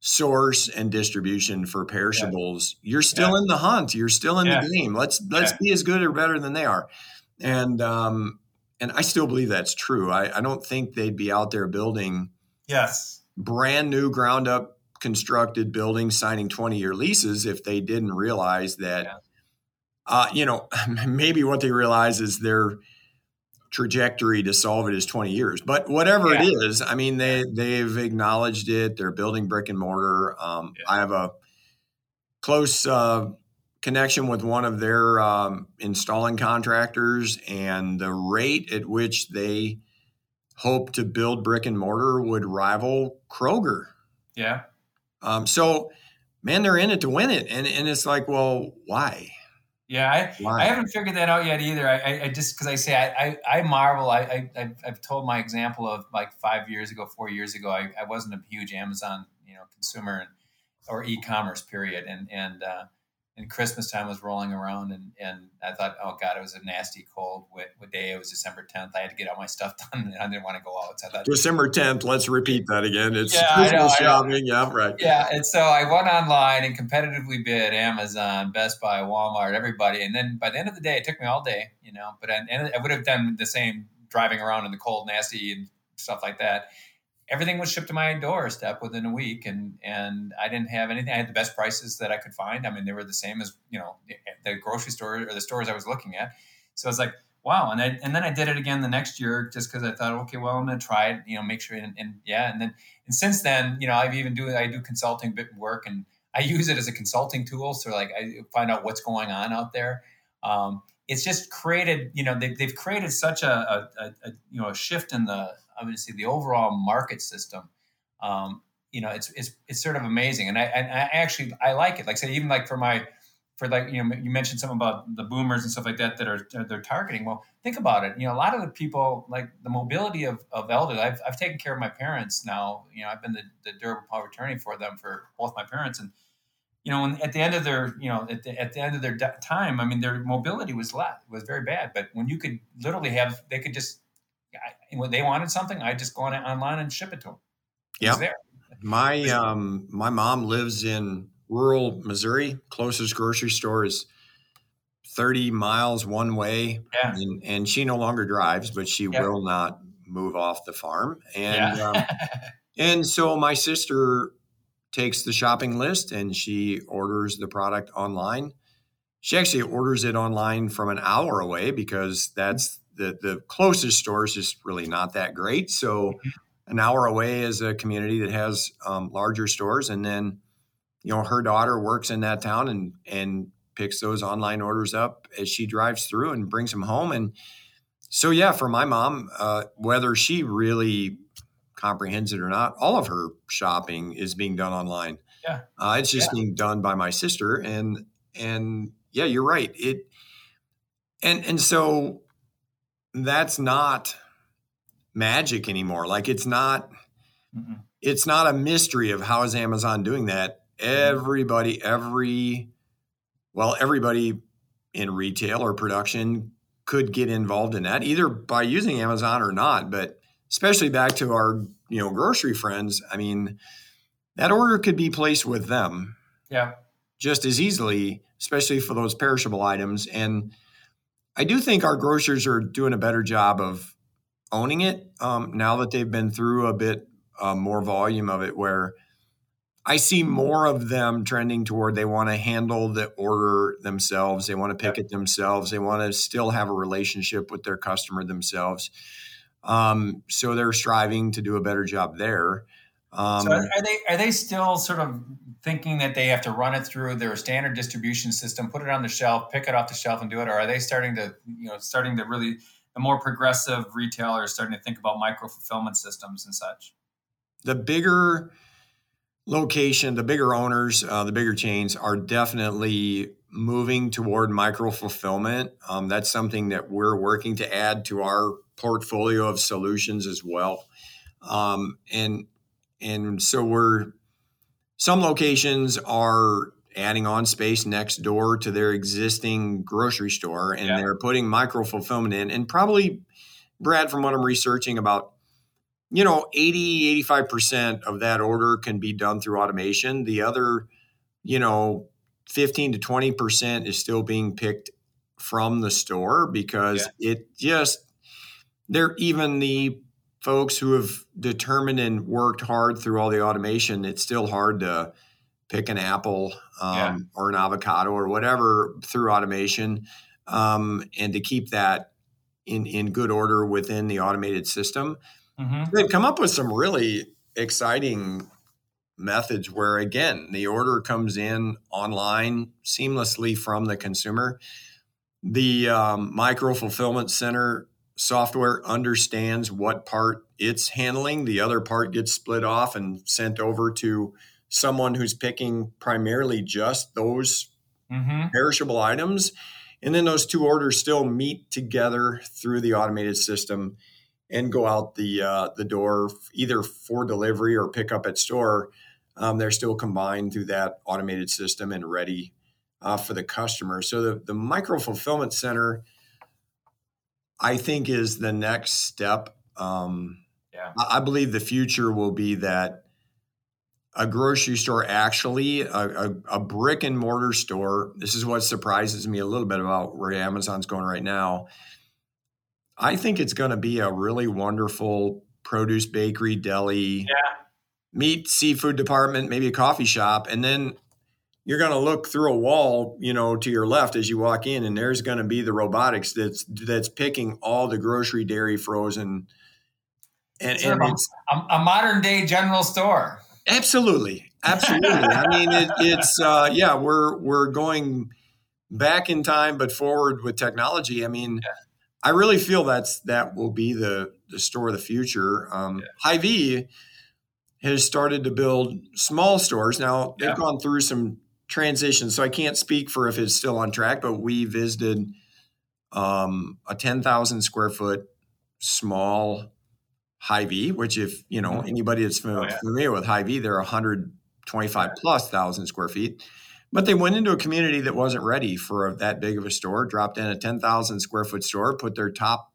source and distribution for perishables. You're still Yeah. in the hunt. You're still in Yeah. the game. Let's let's Yeah. be as good or better than they are. And um and I still believe that's true. I, I don't think they'd be out there building Yes. brand new ground up constructed buildings signing 20 year leases if they didn't realize that Yeah. uh, you know maybe what they realize is their trajectory to solve it is 20 years. But whatever it is i mean they they've acknowledged it. They're building brick and mortar. Um, Yeah. i have a close uh, connection with one of their um, installing contractors and the rate at which they hope to build brick and mortar would rival kroger. Yeah. um, so man they're in it to win it. And, and it's like well why Yeah. I, why I haven't figured that out yet either. I, I, just because I say I, I, I marvel. I, I I've- I've told my example of like five years ago, four years ago. I, I wasn't a huge Amazon you know consumer and or e-commerce period, and and uh, and Christmas time was rolling around, and and I thought, oh god, it was a nasty cold wet, wet day. It was December tenth. I had to get all my stuff done, and I didn't want to go out. So I thought, december 10th let's repeat that again it's Yeah, Christmas know. shopping yeah right yeah, and so I went online and competitively bid Amazon, Best Buy, Walmart, everybody, and then by the end of the day, it took me all day, you know. But I, and I would have done the same driving around in the cold, nasty, and stuff like that. Everything was shipped to my doorstep within a week, and and I didn't have anything. I had the best prices that I could find. I mean, they were the same as you know the grocery store or the stores I was looking at. So I was like, wow. And I, and then I did it again the next year just because I thought, okay, well, I'm to try it, you know, make sure. And, and yeah, and then and since then, you know, I've even do I do consulting bit work, and I use it as a consulting tool. So like I find out what's going on out there. Um, it's just created, you know, they, they've created such a, a, a you know a shift in the obviously the overall market system. Um, you know, it's it's it's sort of amazing, and I and I actually I like it. Like say even like for my for like you know you mentioned something about the boomers and stuff like that that are they're targeting. Well, think about it. You know, a lot of the people like the mobility of of elders. I've I've taken care of my parents now. You know, I've been the, the durable power attorney for them for both my parents, and you know, when, at the end of their, you know, at the, at the end of their time, I mean, their mobility was less, was very bad. But when you could literally have, they could just, when they wanted something, I just go on it online and ship it to them. Yeah. My um, my mom lives in rural Missouri. Closest grocery store is 30 miles one way. Yeah. And, and she no longer drives, but she yep. will not move off the farm. And yeah. um, and so my sister takes the shopping list and she orders the product online. She actually orders it online from an hour away because that's the the closest store is just really not that great. So mm-hmm. an hour away is a community that has um, larger stores, and then you know her daughter works in that town and and picks those online orders up as she drives through and brings them home. And so yeah, for my mom, uh, whether she really comprehends it or not, all of her shopping is being done online. Yeah, uh, it's just yeah. being done by my sister, and and yeah, you're right. It and and so that's not magic anymore. Like it's not mm-hmm. it's not a mystery of how is Amazon doing that. Everybody, every well, everybody in retail or production could get involved in that either by using Amazon or not. But especially back to our you know grocery friends, I mean, that order could be placed with them. Yeah. Just as easily, especially for those perishable items. And I do think our grocers are doing a better job of owning it um, now that they've been through a bit uh, more volume of it, where I see more of them trending toward they want to handle the order themselves, they want to pick it themselves, they want to still have a relationship with their customer themselves. Um, so they're striving to do a better job there. Um, so are they are they still sort of thinking that they have to run it through their standard distribution system, put it on the shelf, pick it off the shelf, and do it, or are they starting to you know starting to really the more progressive retailers starting to think about micro fulfillment systems and such? The bigger location, the bigger owners, uh, the bigger chains are definitely moving toward micro fulfillment. Um, that's something that we're working to add to our portfolio of solutions as well. Um, and and so we're some locations are adding on space next door to their existing grocery store and yeah. they're putting micro fulfillment in and probably brad from what i'm researching about you know 80 85% of that order can be done through automation the other you know 15 to 20% is still being picked from the store because yeah. it just they're even the folks who have determined and worked hard through all the automation, it's still hard to pick an apple um, yeah. or an avocado or whatever through automation, um, and to keep that in in good order within the automated system. Mm-hmm. They've come up with some really exciting methods where again the order comes in online seamlessly from the consumer. The um, micro fulfillment center software understands what part it's handling. The other part gets split off and sent over to someone who's picking primarily just those mm-hmm. perishable items. And then those two orders still meet together through the automated system and go out the uh, the door either for delivery or pickup at store. Um, they're still combined through that automated system and ready uh, for the customer. So the, the micro fulfillment center I think is the next step. Um, yeah. I believe the future will be that a grocery store actually a, a, a, brick and mortar store this is what surprises me a little bit about where amazon's going right now i think it's going to be a really wonderful produce bakery deli yeah. meat seafood department maybe a coffee shop and then you're going to look through a wall, you know, to your left as you walk in, and there's going to be the robotics that's that's picking all the grocery, dairy, frozen, and, and it's a, a, modern day general store. Absolutely, absolutely. I mean, it, it's uh, yeah, we're we're going back in time, but forward with technology. I mean. Yeah. I really feel that's that will be the the store of the future. Um, yeah. Hy-Vee has started to build small stores. Now they've yeah. gone through some transition. So I can't speak for if it's still on track, but we visited um, a 10,000 square foot small Hy-Vee, which if, you know, mm-hmm. anybody that's familiar, oh, yeah. familiar with Hy-Vee, they're 125 plus thousand square feet. But they went into a community that wasn't ready for a, that big of a store, dropped in a 10,000 square foot store, put their top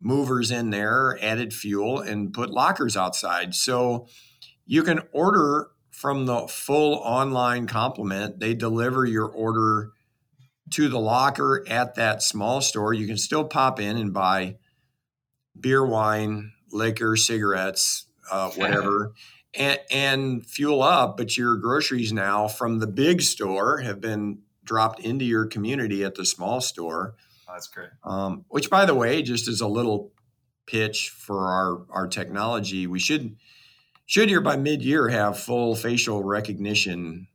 movers in there, added fuel, and put lockers outside. So you can order from the full online complement. They deliver your order to the locker at that small store. You can still pop in and buy beer, wine, liquor, cigarettes, uh, whatever, and, and fuel up. But your groceries now from the big store have been dropped into your community at the small store. Oh, that's great. Um, which, by the way, just as a little pitch for our our technology, we should should here by mid year have full facial recognition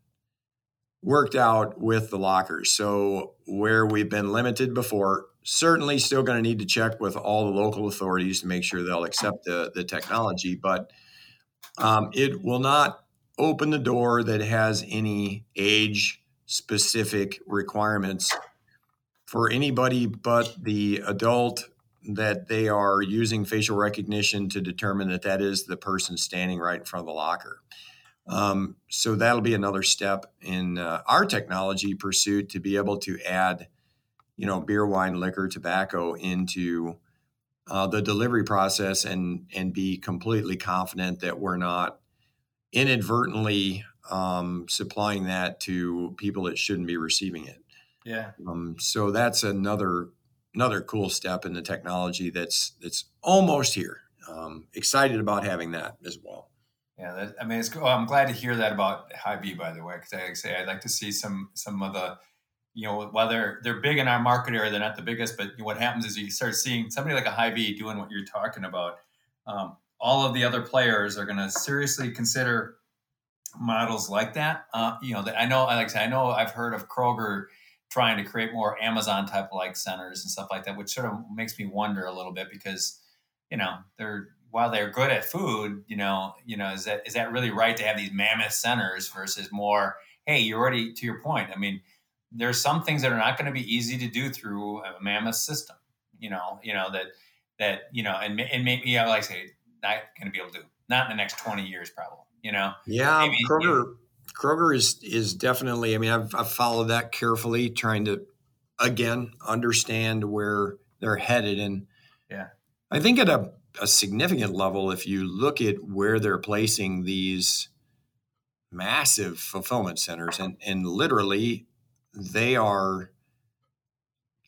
worked out with the lockers. So where we've been limited before, certainly still going to need to check with all the local authorities to make sure they'll accept the the technology, but um, it will not open the door that has any age specific requirements for anybody but the adult that they are using facial recognition to determine that that is the person standing right in front of the locker. Um, so that'll be another step in uh, our technology pursuit to be able to add, you know, beer, wine, liquor, tobacco into uh, the delivery process and and be completely confident that we're not inadvertently um, supplying that to people that shouldn't be receiving it. Yeah. Um, so that's another another cool step in the technology that's that's almost here. Um, excited about having that as well. Yeah, that, I mean, it's. I'm glad to hear that about Hy-Vee, by the way, because I say I'd like to see some some of the, you know, while they're big in our market area, they're not the biggest, but what happens is you start seeing somebody like a Hy-Vee doing what you're talking about. Um, all of the other players are going to seriously consider models like that. Uh, you know, that I know, like I say, I know I've heard of Kroger trying to create more Amazon type like centers and stuff like that, which sort of makes me wonder a little bit because, you know, they're while they're good at food, you know, you know, is that is that really right to have these mammoth centers versus more? Hey, you're already to your point. I mean, there's some things that are not going to be easy to do through a mammoth system. You know, you know that that you know, and and maybe yeah, like I say, not going to be able to do not in the next 20 years, probably. You know, yeah, maybe. Kroger is is definitely. I mean, I've, I've followed that carefully, trying to again understand where they're headed, and yeah, I think at a, a significant level, if you look at where they're placing these massive fulfillment centers, and and literally they are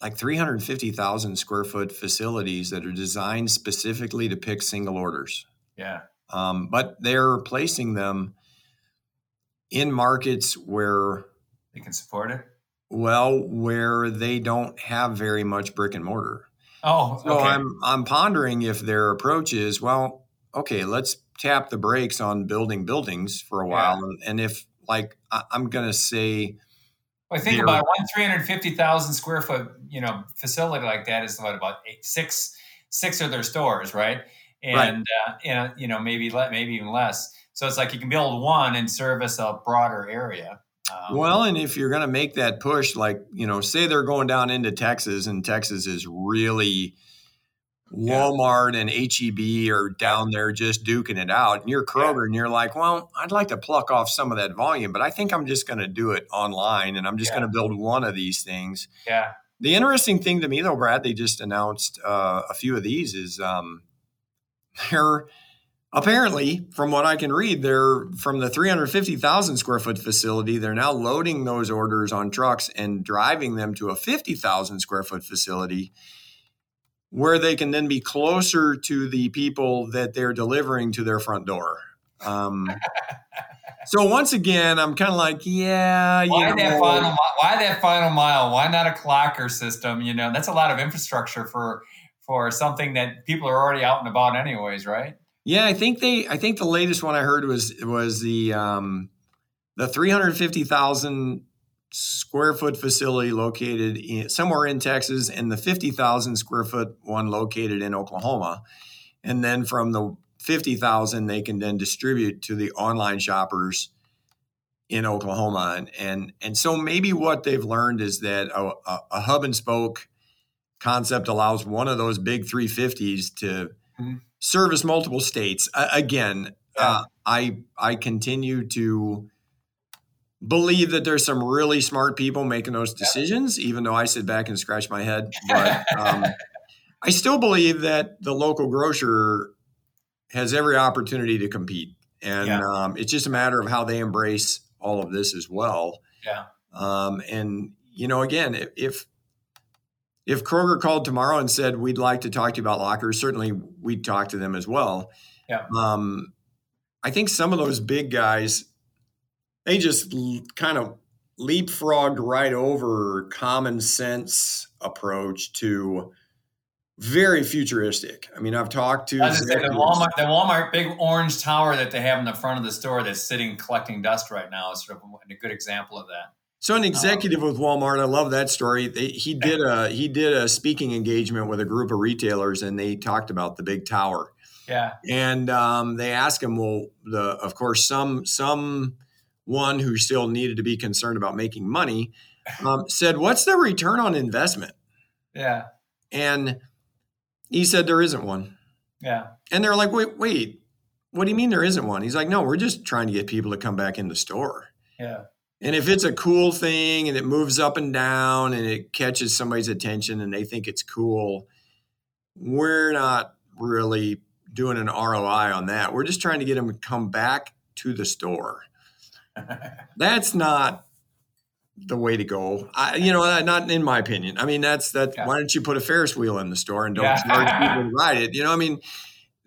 like 350,000 square foot facilities that are designed specifically to pick single orders. Yeah. Um, but they're placing them in markets where they can support it. Well, where they don't have very much brick and mortar. Oh, so okay. I'm I'm pondering if their approach is well, okay, let's tap the brakes on building buildings for a while, yeah. and, and, if like I, am going to say. Well, think about one 350,000 square foot, you know, facility like that is what about eight, six, six of their stores, right? And right. Uh, and you know maybe let maybe even less. So it's like you can build one and service a broader area. Um, well, and if you're going to make that push, like, you know, say they're going down into Texas and Texas is really Walmart yeah. and HEB are down there just duking it out. And you're Kroger yeah. and you're like, well, I'd like to pluck off some of that volume, but I think I'm just going to do it online and I'm just yeah. going to build one of these things. Yeah. The interesting thing to me, though, Brad, they just announced uh, a few of these is um, they're apparently, from what I can read, they're from the 350,000 square foot facility. They're now loading those orders on trucks and driving them to a 50,000 square foot facility where they can then be closer to the people that they're delivering to their front door. Um, so once again, I'm kind of like, yeah, why know, that final why that final mile? Why not a clocker system? You know, that's a lot of infrastructure for for something that people are already out and about anyways, right? Yeah, I think they. I think the latest one I heard was was the um, the three hundred fifty thousand square foot facility located in, somewhere in Texas, and the fifty thousand square foot one located in Oklahoma, and then from the fifty thousand, they can then distribute to the online shoppers in Oklahoma, and and and so maybe what they've learned is that a, a, a hub and spoke concept allows one of those big 350s to mm-hmm service multiple states. Uh, again, yeah. uh, I I continue to believe that there's some really smart people making those decisions, even though I sit back and scratch my head. But um, I still believe that the local grocer has every opportunity to compete. And Yeah. um, it's just a matter of how they embrace all of this as well. Yeah. Um, and you know, again, if- if if Kroger called tomorrow and said we'd like to talk to you about lockers, certainly we'd talk to them as well. Yeah. Um, I think some of those big guys, they just l- kind of leapfrogged right over common sense approach to very futuristic. I mean, I've talked to I was gonna say, the Walmart, the Walmart big orange tower that they have in the front of the store that's sitting collecting dust right now is sort of a good example of that. So an executive with Walmart, I love that story. They, he did a he did a speaking engagement with a group of retailers, and they talked about the big tower. Yeah. And um, they asked him, well, the of course some some one who still needed to be concerned about making money um, said, "What's the return on investment?" Yeah. And he said, "There isn't one." Yeah. And they're like, "Wait, wait, what do you mean there isn't one?" He's like, "No, we're just trying to get people to come back in the store." Yeah. And if it's a cool thing and it moves up and down and it catches somebody's attention and they think it's cool, we're not really doing an ROI on that. We're just trying to get them to come back to the store. That's not the way to go. I, you know, not in my opinion. I mean, that's that. Yeah. Why don't you put a Ferris wheel in the store and don't Yeah. charge people to ride it? You know, I mean,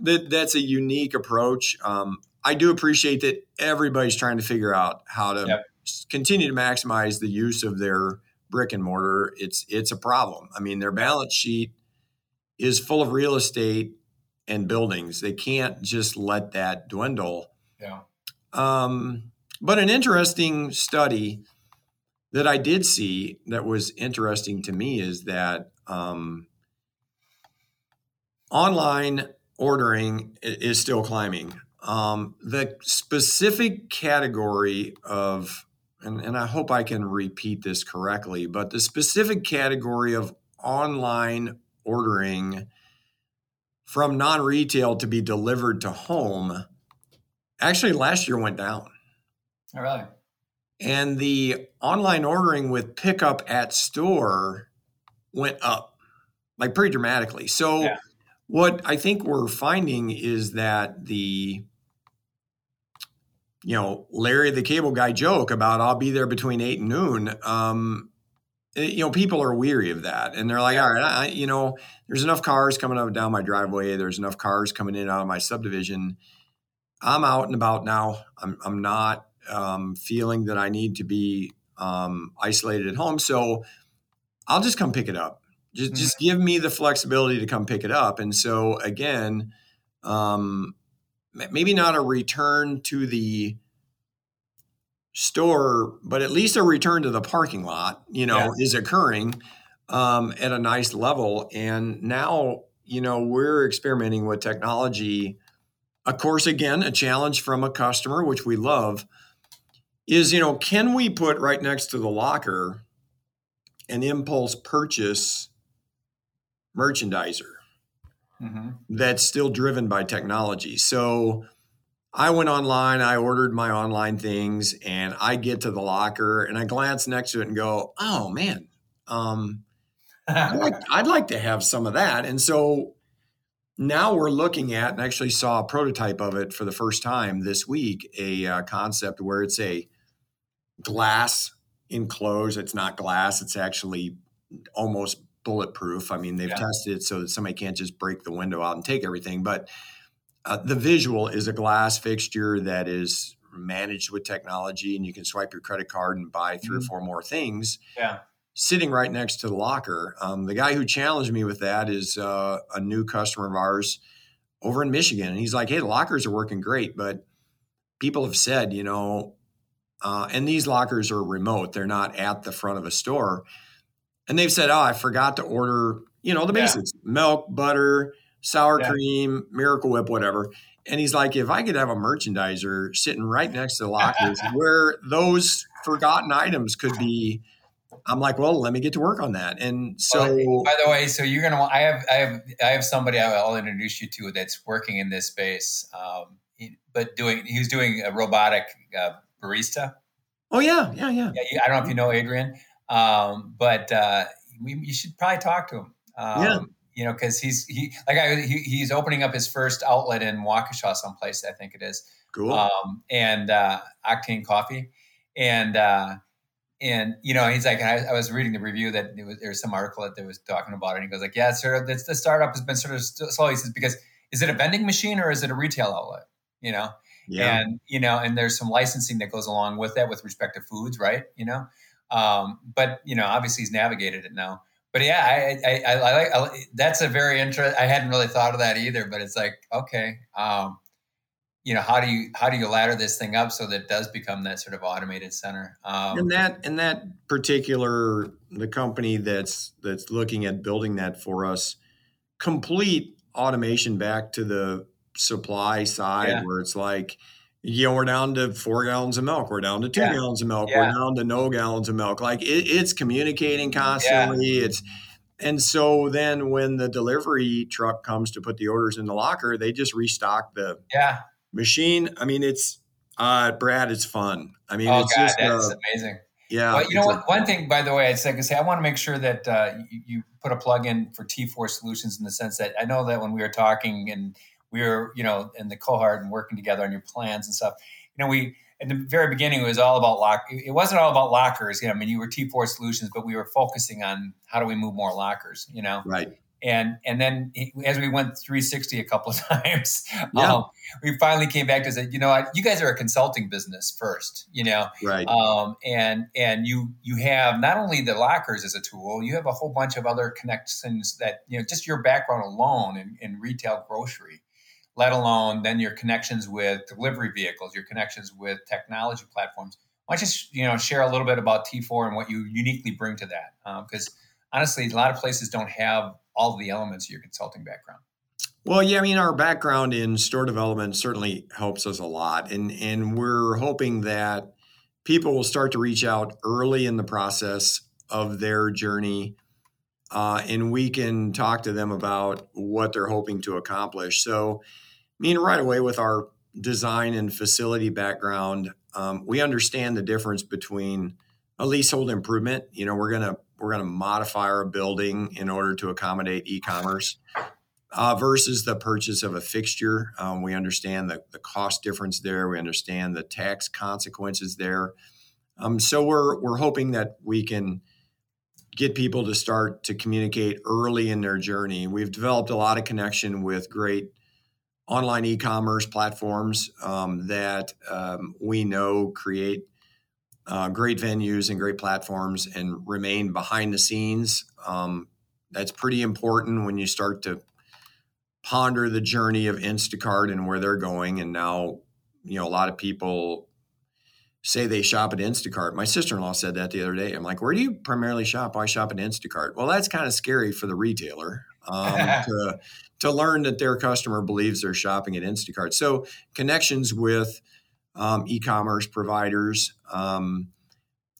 that that's a unique approach. Um, I do appreciate that everybody's trying to figure out how to Yep. Continue to maximize the use of their brick and mortar. It's it's a problem. I mean, their balance sheet is full of real estate and buildings. They can't just let that dwindle. yeah. Um, but an interesting study that I did see that was interesting to me is that um, online ordering is still climbing. Um, the specific category of, and, and I hope I can repeat this correctly, but the specific category of online ordering from non retail to be delivered to home actually last year went down. Oh, really? And the online ordering with pickup at store went up like pretty dramatically. So, Yeah. what I think we're finding is that the, you know, Larry the Cable Guy joke about I'll be there between eight and noon. Um, eh, you know, people are weary of that, and they're like, all right, I, you know, there's enough cars coming up down my driveway. There's enough cars coming in and out of my subdivision. I'm out and about now. I'm I'm not um, feeling that I need to be um, isolated at home, so I'll just come pick it up. Just just give me the flexibility to come pick it up. And so again, um, maybe not a return to the store, but at least a return to the parking lot. You know, Yeah. is occurring um, at a nice level. And now, you know, we're experimenting with technology. Of course, again, a challenge from a customer, which we love, is, you know, can we put right next to the locker an impulse purchase merchandiser hmm that's still driven by technology? So I went online, I ordered my online things, and I get to the locker and I glance next to it and go, oh man, um, I'd like, I'd like to have some of that. And so now we're looking at, and actually saw a prototype of it for the first time this week, a uh, concept where it's a glass enclosed. It's not glass, it's actually almost bulletproof. I mean, they've Yeah. tested it so that somebody can't just break the window out and take everything. But uh, the visual is a glass fixture that is managed with technology, and you can swipe your credit card and buy 3 or Mhm. four more things yeah. sitting right next to the locker. Um, the guy who challenged me with that is uh, a new customer of ours over in Michigan. And he's like, hey, the lockers are working great, but people have said, you know, uh, and these lockers are remote, they're not at the front of a store. And they've said, oh, I forgot to order, you know, the Yeah. basics milk, butter, sour Yeah. cream, Miracle Whip, whatever. And he's like, if I could have a merchandiser sitting right next to the lockers where those forgotten items could be, I'm like, well, let me get to work on that. And so, Well, by the way, so you're gonna. want- I have, I have, I have somebody I'll introduce you to that's working in this space, um, but doing. He's doing a robotic uh, barista. Oh yeah, yeah, yeah. yeah I don't know if you know Adrian, um, but uh, we, you should probably talk to him. Um, yeah. You know, because he's he like I he, he's opening up his first outlet in Waukesha, someplace I think it is. Cool. Um, and uh, Octane Coffee, and uh, and you know he's like I, I, was reading the review that was, there was some article that they was talking about it and he goes like yeah sort of the, the startup has been sort of slow he says because is it a vending machine or is it a retail outlet you know yeah. and you know and there's some licensing that goes along with that with respect to foods right you know um, but you know obviously he's navigated it now but yeah i i, I, I like that's a very interesting i hadn't really thought of that either but it's like okay um, you know how do you how do you ladder this thing up so that it does become that sort of automated center um, and that and that particular the company that's that's looking at building that for us complete automation back to the supply side yeah. where it's like you know we're down to four gallons of milk we're down to two yeah. gallons of milk yeah. we're down to no gallons of milk like it, it's communicating constantly it's and so then when the delivery truck comes to put the orders in the locker they just restock the yeah machine. I mean, it's uh, Brad. It's fun. I mean, oh it's God, just, that's uh, amazing. Yeah. Well, you know what? One thing, by the way, I'd say, I want to make sure that uh, you, you, put a plug in for T4 Solutions in the sense that I know that when we were talking and we were, you know, in the cohort and working together on your plans and stuff, you know, we at the very beginning it was all about lock. It wasn't all about lockers. You know, I mean, you were T4 Solutions, but we were focusing on how do we move more lockers. You know, right and and then as we went 360 a couple of times yeah. um, we finally came back to say you know what you guys are a consulting business first you know right um, and and you you have not only the lockers as a tool you have a whole bunch of other connections that you know just your background alone in, in retail grocery let alone then your connections with delivery vehicles your connections with technology platforms why don't you you know share a little bit about t4 and what you uniquely bring to that because um, honestly a lot of places don't have all the elements of your consulting background? Well, yeah, I mean, our background in store development certainly helps us a lot, and and we're hoping that people will start to reach out early in the process of their journey, uh, and we can talk to them about what they're hoping to accomplish. So, mean, right away with our design and facility background, um, we understand the difference between a leasehold improvement. You know, we're to we're to modify our building in order to accommodate e-commerce uh, versus the purchase of a fixture. Um, we understand the, the cost difference there. We understand the tax consequences there. Um, so we're we're hoping that we can get people to start to communicate early in their journey. We've developed a lot of connection with great online e-commerce platforms um, that um, we know create uh, great venues and great platforms and remain behind the scenes. Um, that's pretty important when you start to ponder the journey of Instacart and where they're going. And now, you know, a lot of people say they shop at Instacart. My sister in law said that the other day. I'm like, where do you primarily shop? I shop at Instacart. Well, that's kind of scary for the retailer um, to, to learn that their customer believes they're shopping at Instacart. So, connections with um, e-commerce providers. Um,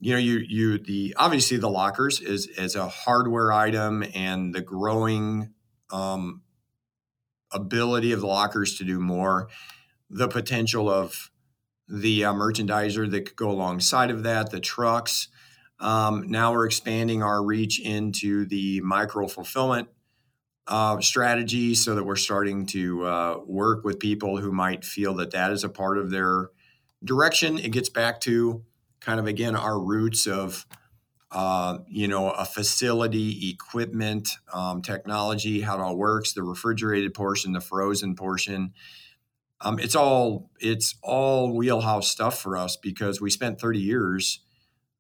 you know, you you the obviously the lockers is is a hardware item and the growing um, ability of the lockers to do more, the potential of the uh, merchandiser that could go alongside of that, the trucks. Um, now we're expanding our reach into the micro fulfillment uh, strategy so that we're starting to uh, work with people who might feel that that is a part of their direction, it gets back to kind of again our roots of uh, you know a facility, equipment, um, technology, how it all works, the refrigerated portion, the frozen portion. Um, it's all it's all wheelhouse stuff for us because we spent 30 years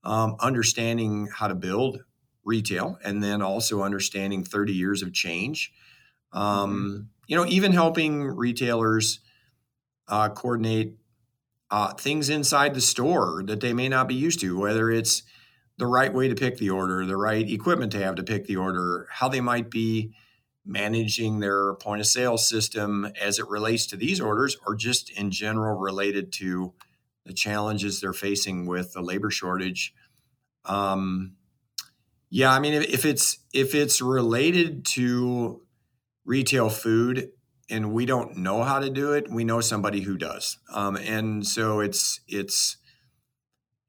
um, understanding how to build retail and then also understanding 30 years of change. Um, mm-hmm. You know, even helping retailers uh, coordinate uh, things inside the store that they may not be used to, whether it's the right way to pick the order, the right equipment to have to pick the order, how they might be managing their point of sale system as it relates to these orders, or just in general related to the challenges they're facing with the labor shortage. Um, yeah, I mean, if, if it's if it's related to retail food, and we don't know how to do it, we know somebody who does. Um, and so it's it's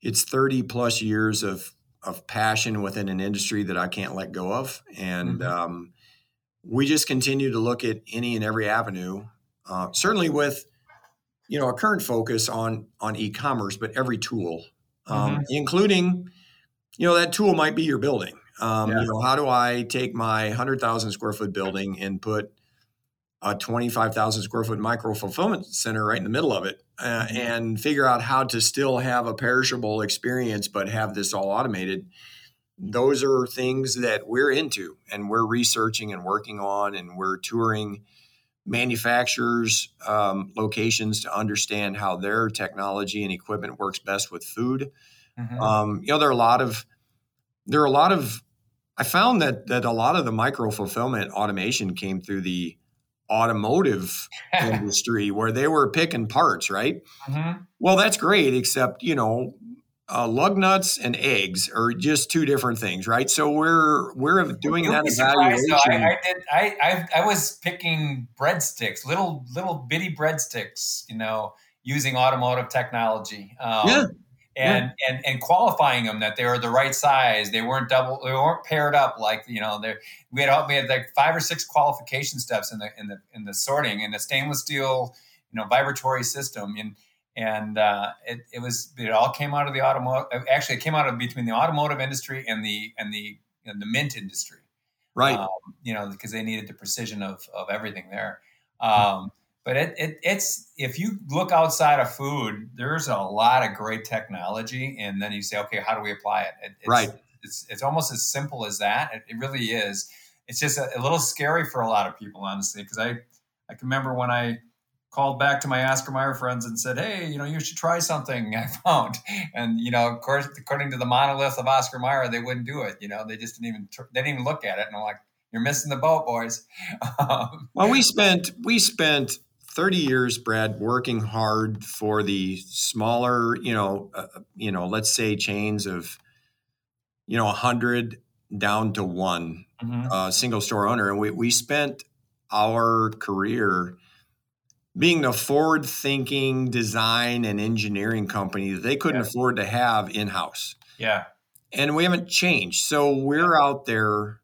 it's 30 plus years of of passion within an industry that I can't let go of, and mm-hmm. um, we just continue to look at any and every avenue. Uh, certainly with you know a current focus on on e-commerce, but every tool, um, mm-hmm. including you know that tool might be your building. Um, yeah. You know, how do I take my hundred thousand square foot building and put a 25,000 square foot micro fulfillment center right in the middle of it uh, mm-hmm. and figure out how to still have a perishable experience but have this all automated those are things that we're into and we're researching and working on and we're touring manufacturers um, locations to understand how their technology and equipment works best with food mm-hmm. um, you know there are a lot of there are a lot of i found that that a lot of the micro fulfillment automation came through the automotive industry where they were picking parts, right? Mm-hmm. Well, that's great, except, you know, uh, lug nuts and eggs are just two different things, right? So we're we're doing that evaluation. I, I, did. I, I I was picking breadsticks, little little bitty breadsticks, you know, using automotive technology. Um, yeah and yeah. and and qualifying them that they were the right size. They weren't double. They weren't paired up like you know. They we had we had like five or six qualification steps in the in the in the sorting in the stainless steel you know vibratory system and and uh, it, it was it all came out of the automotive. Actually, it came out of between the automotive industry and the and the and the mint industry, right? Um, you know, because they needed the precision of of everything there. Um, but it, it, it's if you look outside of food, there's a lot of great technology, and then you say, okay, how do we apply it? it it's, right. It's it's almost as simple as that. It, it really is. It's just a, a, little scary for a lot of people, honestly, because I I can remember when I called back to my Oscar Mayer friends and said, hey, you know, you should try something I found, and you know, of course, according to the monolith of Oscar Mayer, they wouldn't do it. You know, they just didn't even they didn't even look at it, and I'm like, you're missing the boat, boys. Um, well, we spent we spent 30 years, Brad, working hard for the smaller, you know, uh, you know, let's say chains of, you know, 100 down to one mm-hmm. uh, single store owner. And we, we spent our career being a forward thinking design and engineering company that they couldn't yeah. afford to have in house. Yeah. And we haven't changed. So we're yeah. out there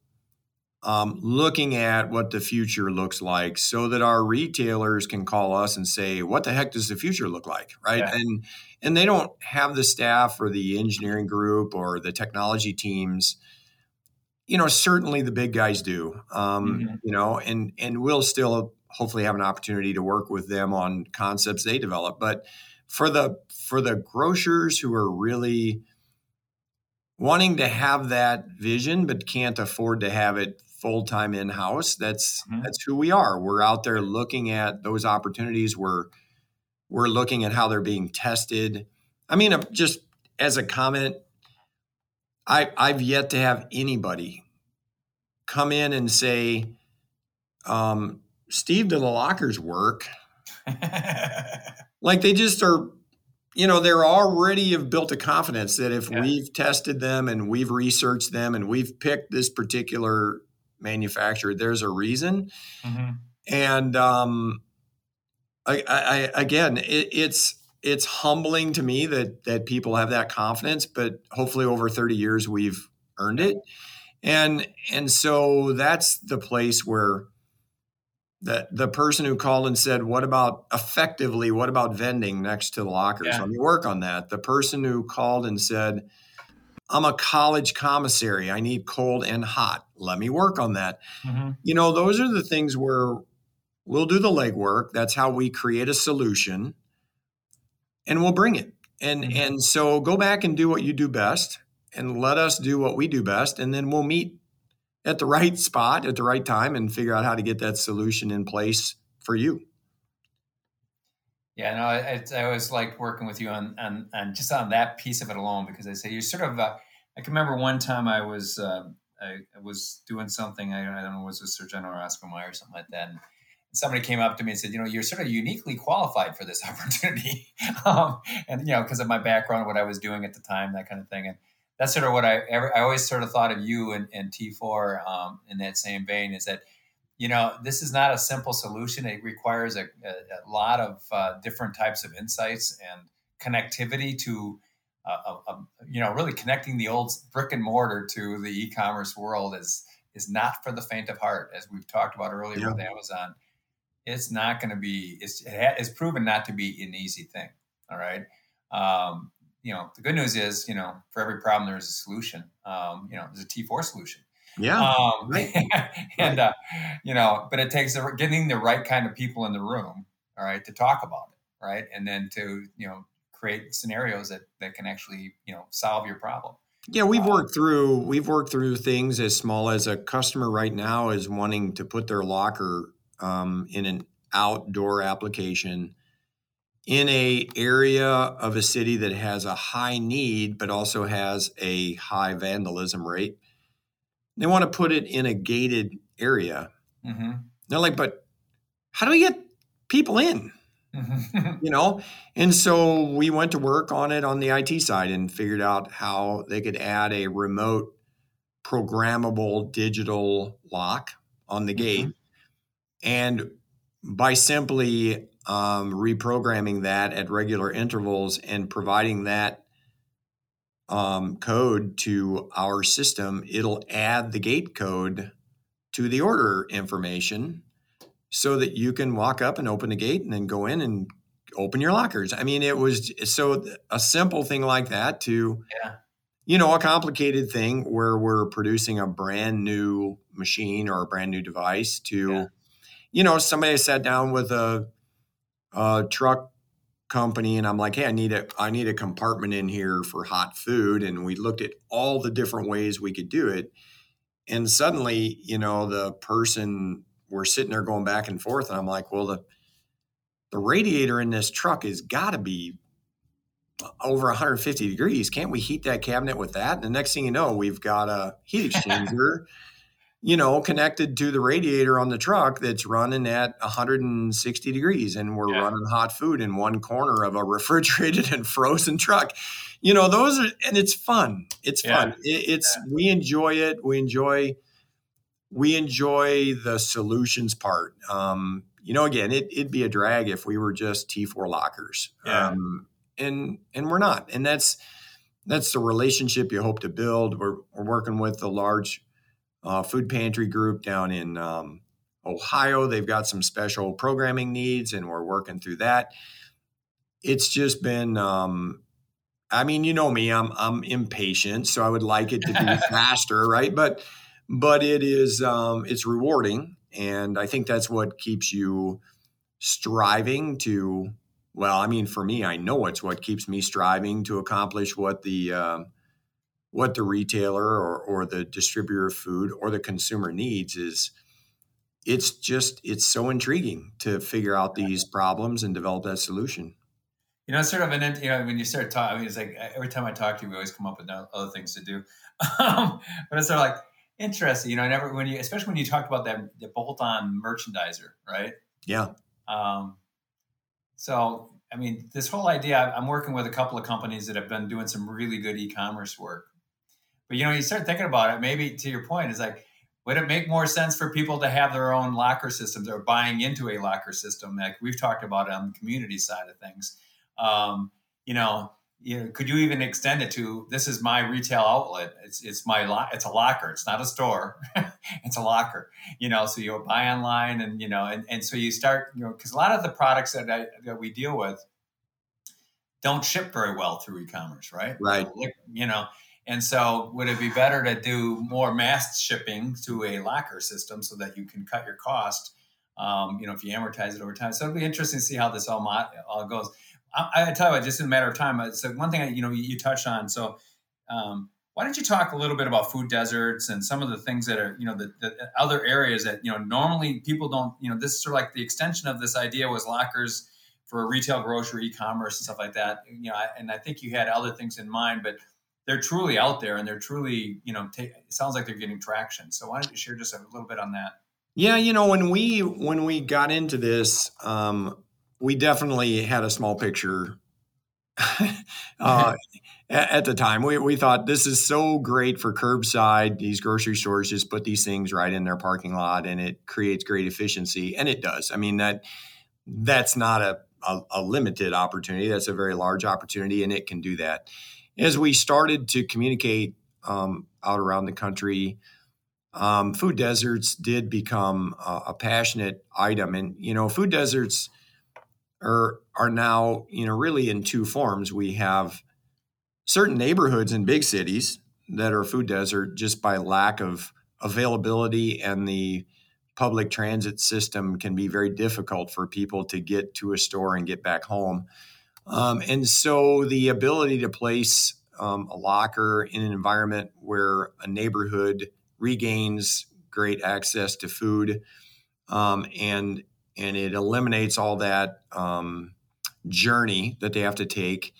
um, looking at what the future looks like so that our retailers can call us and say what the heck does the future look like right yeah. and and they don't have the staff or the engineering group or the technology teams you know certainly the big guys do um, mm-hmm. you know and and we'll still hopefully have an opportunity to work with them on concepts they develop but for the for the grocers who are really wanting to have that vision but can't afford to have it full time in house. That's mm-hmm. that's who we are. We're out there looking at those opportunities. We're we're looking at how they're being tested. I mean, just as a comment, I I've yet to have anybody come in and say, um, "Steve, do the lockers work?" like they just are you know they're already have built a confidence that if yeah. we've tested them and we've researched them and we've picked this particular manufactured. There's a reason, mm-hmm. and um, I, I, again, it, it's it's humbling to me that that people have that confidence. But hopefully, over 30 years, we've earned it, and and so that's the place where the the person who called and said, "What about effectively? What about vending next to the lockers? Yeah. Let me work on that." The person who called and said I'm a college commissary. I need cold and hot. Let me work on that. Mm-hmm. You know, those are the things where we'll do the legwork. That's how we create a solution and we'll bring it. And mm-hmm. and so go back and do what you do best and let us do what we do best and then we'll meet at the right spot at the right time and figure out how to get that solution in place for you. Yeah, no, I, I always liked working with you on, on, just on that piece of it alone because I say you're sort of. Uh, I can remember one time I was uh, I, was doing something. I, I, don't know was it Sir General Oscar Mayer or something like that. And somebody came up to me and said, you know, you're sort of uniquely qualified for this opportunity, um, and you know, because of my background, what I was doing at the time, that kind of thing, and that's sort of what I ever. I always sort of thought of you and, and T4 um, in that same vein is that you know, this is not a simple solution. It requires a, a, a lot of uh, different types of insights and connectivity to uh, uh, you know, really connecting the old brick and mortar to the e-commerce world is is not for the faint of heart, as we've talked about earlier yeah. with Amazon. It's not going to be. It's it's proven not to be an easy thing. All right. Um, you know, the good news is, you know, for every problem there's a solution. Um, you know, there's a T4 solution. Yeah. Um, right. and uh, you know, but it takes getting the right kind of people in the room, all right, to talk about it, right, and then to you know create scenarios that that can actually you know solve your problem. Yeah, we've um, worked through we've worked through things as small as a customer right now is wanting to put their locker um, in an outdoor application in a area of a city that has a high need but also has a high vandalism rate they want to put it in a gated area mm-hmm. they're like but how do we get people in mm-hmm. you know and so we went to work on it on the it side and figured out how they could add a remote programmable digital lock on the gate mm-hmm. and by simply um, reprogramming that at regular intervals and providing that um, code to our system, it'll add the gate code to the order information so that you can walk up and open the gate and then go in and open your lockers. I mean, it was so a simple thing like that to, yeah. you know, a complicated thing where we're producing a brand new machine or a brand new device to, yeah. you know, somebody sat down with a a truck company and I'm like, hey, I need a I need a compartment in here for hot food. And we looked at all the different ways we could do it. And suddenly, you know, the person we're sitting there going back and forth, and I'm like, well, the the radiator in this truck has got to be uh, over 150 degrees. Can't we heat that cabinet with that? And the next thing you know, we've got a heat exchanger you know, connected to the radiator on the truck that's running at 160 degrees and we're yeah. running hot food in one corner of a refrigerated and frozen truck. You know, those are, and it's fun. It's yeah. fun. It, it's, yeah. we enjoy it. We enjoy, we enjoy the solutions part. Um, you know, again, it, it'd be a drag if we were just T4 lockers. Um, and, and we're not. And that's, that's the relationship you hope to build. We're, we're working with the large uh, food pantry group down in um, Ohio. They've got some special programming needs, and we're working through that. It's just been, um, I mean, you know me, I'm I'm impatient, so I would like it to be faster, right? But but it is um, it's rewarding, and I think that's what keeps you striving to. Well, I mean, for me, I know it's what keeps me striving to accomplish what the uh, what the retailer or, or the distributor of food or the consumer needs is it's just it's so intriguing to figure out these problems and develop that solution. You know sort of an you know when you start talking I mean, it's like every time i talk to you we always come up with other things to do. Um, but it's sort of like interesting you know I never when you especially when you talk about that the bolt-on merchandiser right? Yeah. Um, so i mean this whole idea i'm working with a couple of companies that have been doing some really good e-commerce work but you know, you start thinking about it, maybe to your point, is like, would it make more sense for people to have their own locker systems or buying into a locker system? Like we've talked about on the community side of things. Um, you know, you know, could you even extend it to this is my retail outlet? It's it's my lo- it's a locker. It's not a store. it's a locker. You know, so you buy online and you know, and, and so you start, you know, because a lot of the products that I, that we deal with don't ship very well through e-commerce, right? Right. You know, and so, would it be better to do more mass shipping to a locker system so that you can cut your cost? Um, you know, if you amortize it over time. So it'll be interesting to see how this all mo- all goes. I, I, tell you what, just in a matter of time. So one thing I, you know you, you touched on. So um, why don't you talk a little bit about food deserts and some of the things that are you know the, the other areas that you know normally people don't. You know, this is sort of like the extension of this idea was lockers for retail, grocery, e-commerce, and stuff like that. You know, and I think you had other things in mind, but they're truly out there and they're truly, you know, it sounds like they're getting traction. So why don't you share just a little bit on that? Yeah, you know, when we when we got into this, um, we definitely had a small picture uh, at the time. We, we thought this is so great for curbside. These grocery stores just put these things right in their parking lot, and it creates great efficiency, and it does. I mean that that's not a, a, a limited opportunity. That's a very large opportunity, and it can do that as we started to communicate um, out around the country, um, food deserts did become a, a, passionate item, and you know, food deserts are are now you know really in two forms. We have certain neighborhoods in big cities that are food desert just by lack of availability and the public transit system can be very difficult for people to get to a store and get back home. Um, and so the ability to place um, a locker in an environment where a neighborhood regains great access to food um, and and it eliminates all that um, journey that they have to take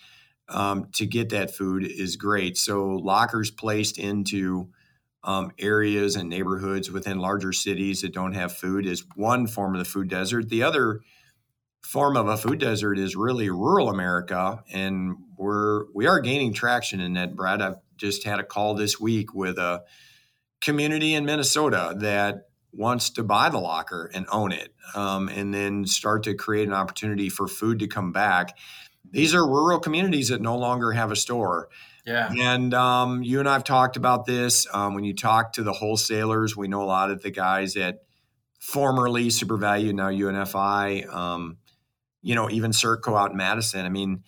um, to get that food is great. So lockers placed into um, areas and neighborhoods within larger cities that don't have food is one form of the food desert. The other form of a food desert is really rural America, and we're we are gaining traction in that. Brad, I've just had a call this week with a community in Minnesota that wants to buy the locker and own it, um, and then start to create an opportunity for food to come back. These are rural communities that no longer have a store. Yeah. And um, you and I have talked about this. Um, when you talk to the wholesalers, we know a lot of the guys at formerly SuperValu, now UNFI, um, you know, even CertCo out in Madison. I mean,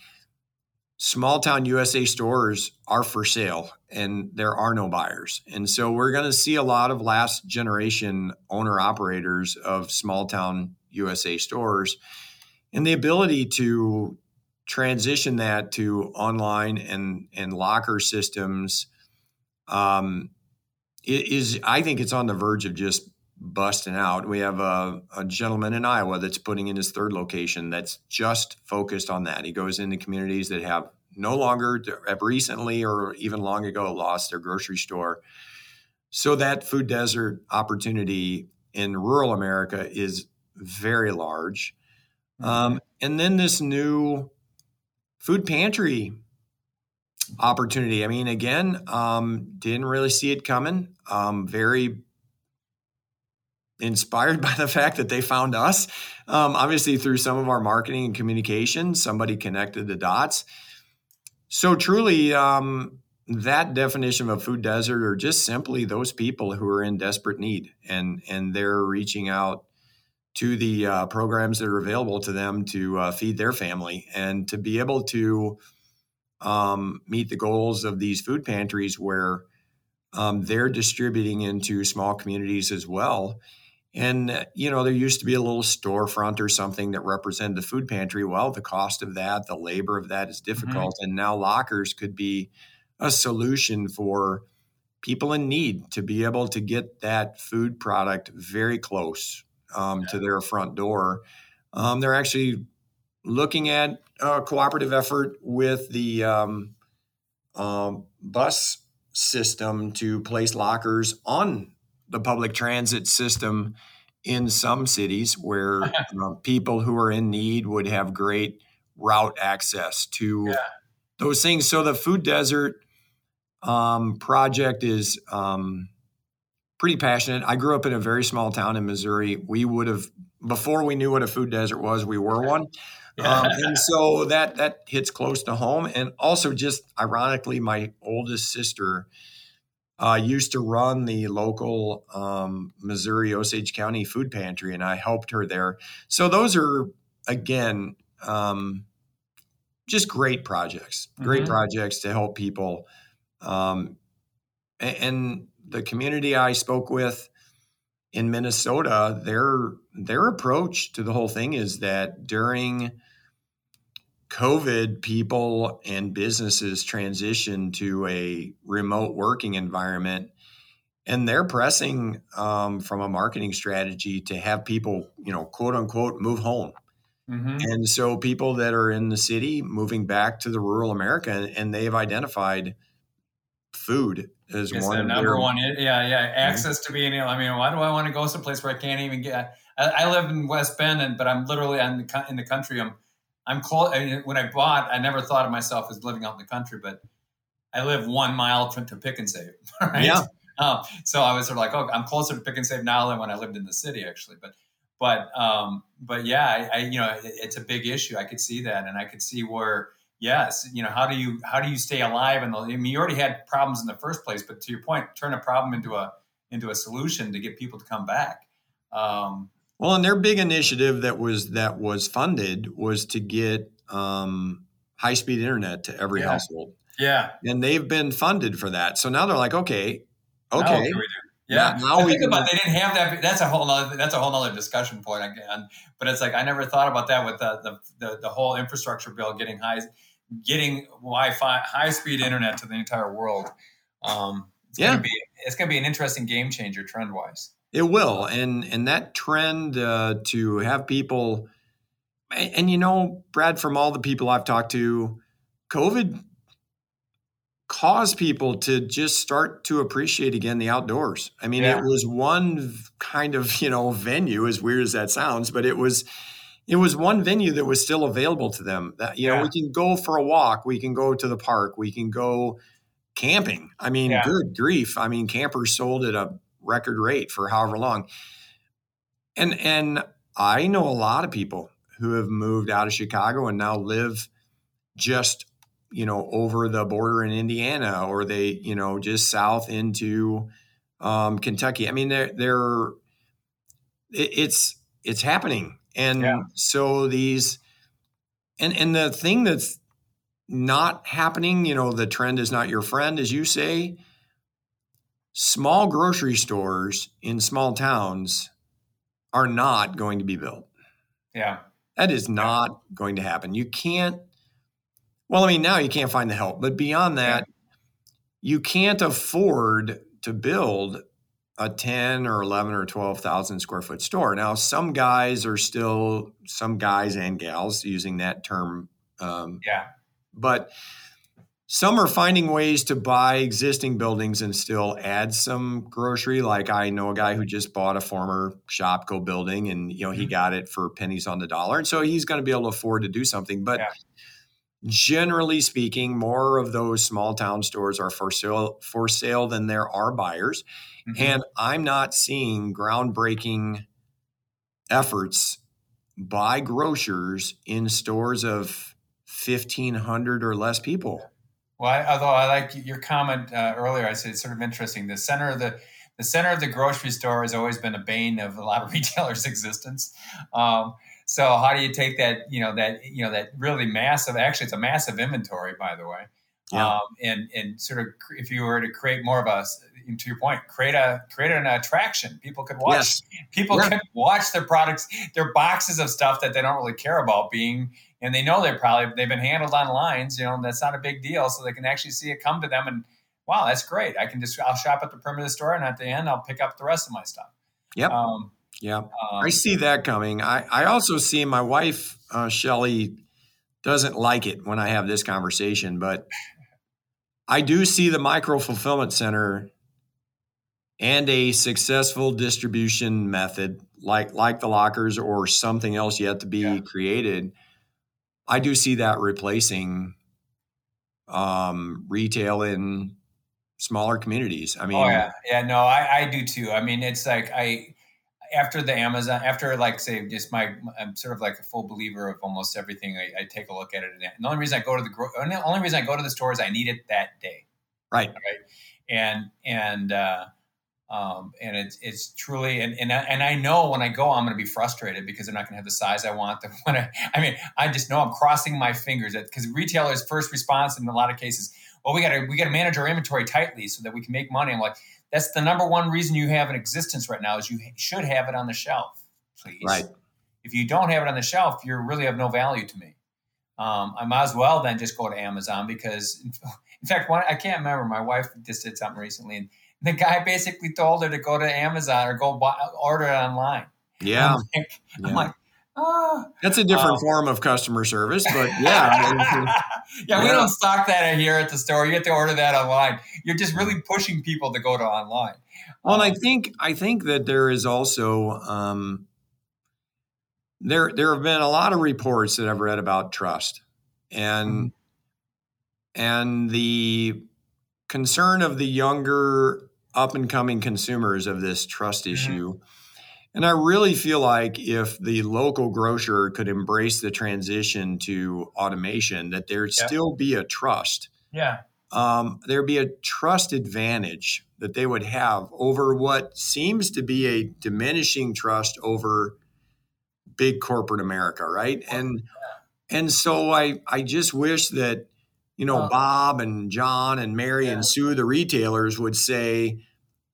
small town USA stores are for sale and there are no buyers. And so we're going to see a lot of last generation owner operators of small town USA stores and the ability to transition that to online and and locker systems um, is I think it's on the verge of just busting out. We have a, a, gentleman in Iowa that's putting in his third location that's just focused on that. He goes into communities that have no longer have recently or even long ago lost their grocery store. So that food desert opportunity in rural America is very large. Mm-hmm. Um, and then this new food pantry opportunity. I mean, again, um, didn't really see it coming. Um, very inspired by the fact that they found us. Um, obviously, through some of our marketing and communication, somebody connected the dots. So, truly, um, that definition of a food desert are just simply those people who are in desperate need and and they're reaching out to the uh, programs that are available to them to uh, feed their family and to be able to um, meet the goals of these food pantries where um, they're distributing into small communities as well. And, uh, you know, there used to be a little storefront or something that represented the food pantry. Well, the cost of that, the labor of that is mm-hmm. difficult. Mm-hmm. And now lockers could be a solution for people in need to be able to get that food product very close um, to their front door. Um, they're actually looking at a cooperative effort with the um, um bus system to place lockers on the public transit system in some cities where people who are in need would have great route access to yeah. those things. So the food desert um, project is um, pretty passionate. I grew up in a very small town in Missouri. We would have before we knew what a food desert was, we were one. Um, and so that that hits close to home. And also, just ironically, my oldest sister uh, used to run the local um, Missouri Osage County food pantry, and I helped her there. So those are again um, just great projects, great mm-hmm. projects to help people. Um, and, and the community I spoke with in Minnesota, their their approach to the whole thing is that during COVID, people and businesses transitioned to a remote working environment, and they're pressing um, from a marketing strategy to have people, you know, quote unquote, move home. Mm-hmm. And so, people that are in the city moving back to the rural America, and they've identified food is it's one. The number one, yeah, yeah. Access mm-hmm. to being able. I mean, why do I want to go someplace where I can't even get? I, I live in West Bend, and but I'm literally in the, in the country. I'm I'm close. I mean, when I bought, I never thought of myself as living out in the country, but I live one mile to, to Pick and Save. Right? Yeah. Um, so I was sort of like, oh, I'm closer to Pick and Save now than when I lived in the city, actually. But but um, but yeah, I, I you know it, it's a big issue. I could see that, and I could see where yes, you know, how do you how do you stay alive? And I mean, you already had problems in the first place, but to your point, turn a problem into a into a solution to get people to come back. Um, well, and their big initiative that was that was funded was to get um, high speed internet to every Yeah. household, yeah, and they've been funded for that. So now they're like, okay, okay, Now, we do. Yeah. Now- now The we thing can- about they didn't have that. That's a whole nother. That's a whole nother discussion point again. But it's like I never thought about that with the the, the, the whole infrastructure bill getting high, getting Wi-Fi, high speed internet to the entire world. Um, it's Yeah. gonna be it's gonna be an interesting game changer trend wise. It will, and and that trend uh, to have people, and, and you know, Brad, from all the people I've talked to, COVID caused people to just start to appreciate again the outdoors. I mean, Yeah. it was one kind of you know venue, as weird as that sounds, but it was it was one venue that was still available to them. That you know, we can go for a walk, we can go to the park, we can go camping. I mean, Yeah. good grief! I mean, campers sold at a record rate for however long. And and I know a lot of people who have moved out of Chicago and now live just you know over the border in Indiana or they you know just south into um, Kentucky. I mean they're they're it, it's it's happening and Yeah. so these and and the thing that's not happening you know the trend is not your friend as you say small grocery stores in small towns are not going to be built Yeah. that is not going to happen. You can't. Well, I mean, now you can't find the help, but beyond that, you can't afford to build a ten or eleven or twelve thousand square foot store. Now, some guys are still some guys and gals using that term, um, Yeah. but some are finding ways to buy existing buildings and still add some grocery. Like I know a guy who just bought a former Shopko building, and you know he Mhm. got it for pennies on the dollar, and so he's going to be able to afford to do something. But Yeah. generally speaking, more of those small town stores are for sale for sale than there are buyers, Mhm. and I'm not seeing groundbreaking efforts by grocers in stores of fifteen hundred or less people. Well, I, although I like your comment uh, earlier, I said it's sort of interesting. The center of the the center of the grocery store has always been a bane of a lot of retailers' existence. Um, so how do you take that, you know, that you know that really massive? Actually, it's a massive inventory, by the way. Yeah. Um, and and sort of if you were to create more of a, to your point, create a create an attraction. People could watch. Yes. People Yeah. could watch their products, their boxes of stuff that they don't really care about being and they know they're probably they've been handled on lines you know that's not a big deal so they can actually see it come to them and wow that's great i can just i'll shop at the perimeter store and at the end i'll pick up the rest of my stuff Yep. um, Yeah. um, I see that coming. I, I also see my wife, uh, Shelly, doesn't like it when I have this conversation, but I do see the micro fulfillment center and a successful distribution method like like the lockers or something else yet to be Yeah. created. I do see that replacing um, retail in smaller communities. I mean, oh yeah yeah no I, I do too i mean it's like i after the amazon after like say just my i'm sort of like a full believer of almost everything i, I take a look at it and the only reason i go to the gro- only only reason i go to the store is i need it that day Right. right. and and uh, um, and it's it's truly and and I, and I know when I go I'm going to be frustrated because they're not going to have the size I want. The, when I, I mean I just know I'm crossing my fingers because retailers' first response in a lot of cases, well we got to we got to manage our inventory tightly so that we can make money. I'm like that's the number one reason you have an existence right now is you should have it on the shelf, please. Right. If you don't have it on the shelf, you're really have no value to me. Um, I might as well then just go to Amazon because, in fact, one, I can't remember. My wife just did something recently, and the guy basically told her to go to Amazon or go buy, order it online. Yeah. I'm like, I'm like, ah. That's a different Um, form of customer service, but yeah. I yeah, we Yeah. don't stock that here at the store. You have to order that online. You're just really pushing people to go to online. Well, and I Um, think I think that there is also um, there there have been a lot of reports that I've read about trust and and the concern of the younger up and coming consumers of this trust Mhm. issue. And I really feel like if the local grocer could embrace the transition to automation, that there'd yeah. still be a trust. Yeah. Um, there'd be a trust advantage that they would have over what seems to be a diminishing trust over big corporate America, right? And and so I I just wish that you know Bob and John and Mary yeah. and Sue the retailers would say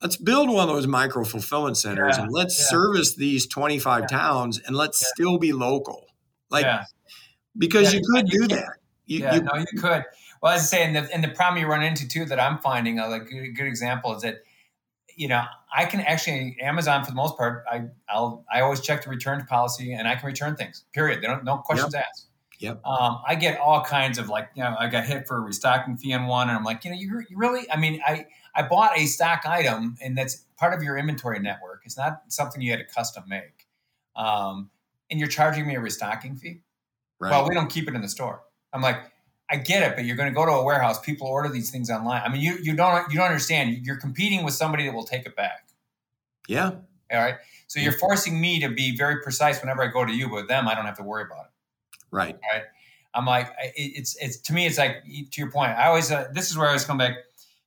let's build one of those micro fulfillment centers yeah. and let's yeah. service these 25 towns and let's still be local. Like because you could you do that. You, yeah, you, no, you could. Well, as I say, saying, the, and the problem you run into too that I'm finding, a like, good, good example is that you know, I can actually Amazon for the most part. I I'll I always check the return policy and I can return things. Period. They don't no questions yep. asked. Yep. Um, I get all kinds of like you know I got hit for a restocking fee on one, and I'm like you know you, you really I mean I I bought a stock item and that's part of your inventory network. It's not something you had to custom make, um, and you're charging me a restocking fee. Right. Well, we don't keep it in the store. I'm like I get it, but you're going to go to a warehouse. People order these things online. I mean, you you don't you don't understand. You're competing with somebody that will take it back. Yeah. All right. So you're forcing me to be very precise whenever I go to you, but with them, I don't have to worry about it. Right. Right. I'm like, it's it's to me, it's like to your point. I always uh, this is where I always come back.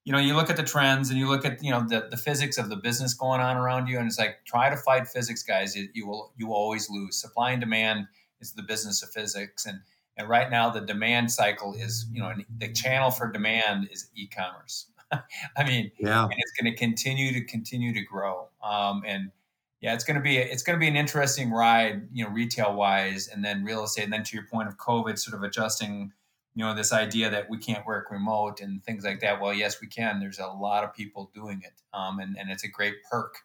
You know, you look at the trends and you look at you know the, the physics of the business going on around you, and it's like try to fight physics, guys. You, you will you will always lose. Supply and demand is the business of physics, and and right now, the demand cycle is, you know, the channel for demand is e-commerce. I mean, yeah, and it's going to continue to continue to grow. Um, and yeah, it's going to be it's going to be an interesting ride, you know, retail wise, and then real estate. And then to your point of COVID, sort of adjusting, you know, this idea that we can't work remote and things like that. Well, yes, we can. There's a lot of people doing it, um, and and it's a great perk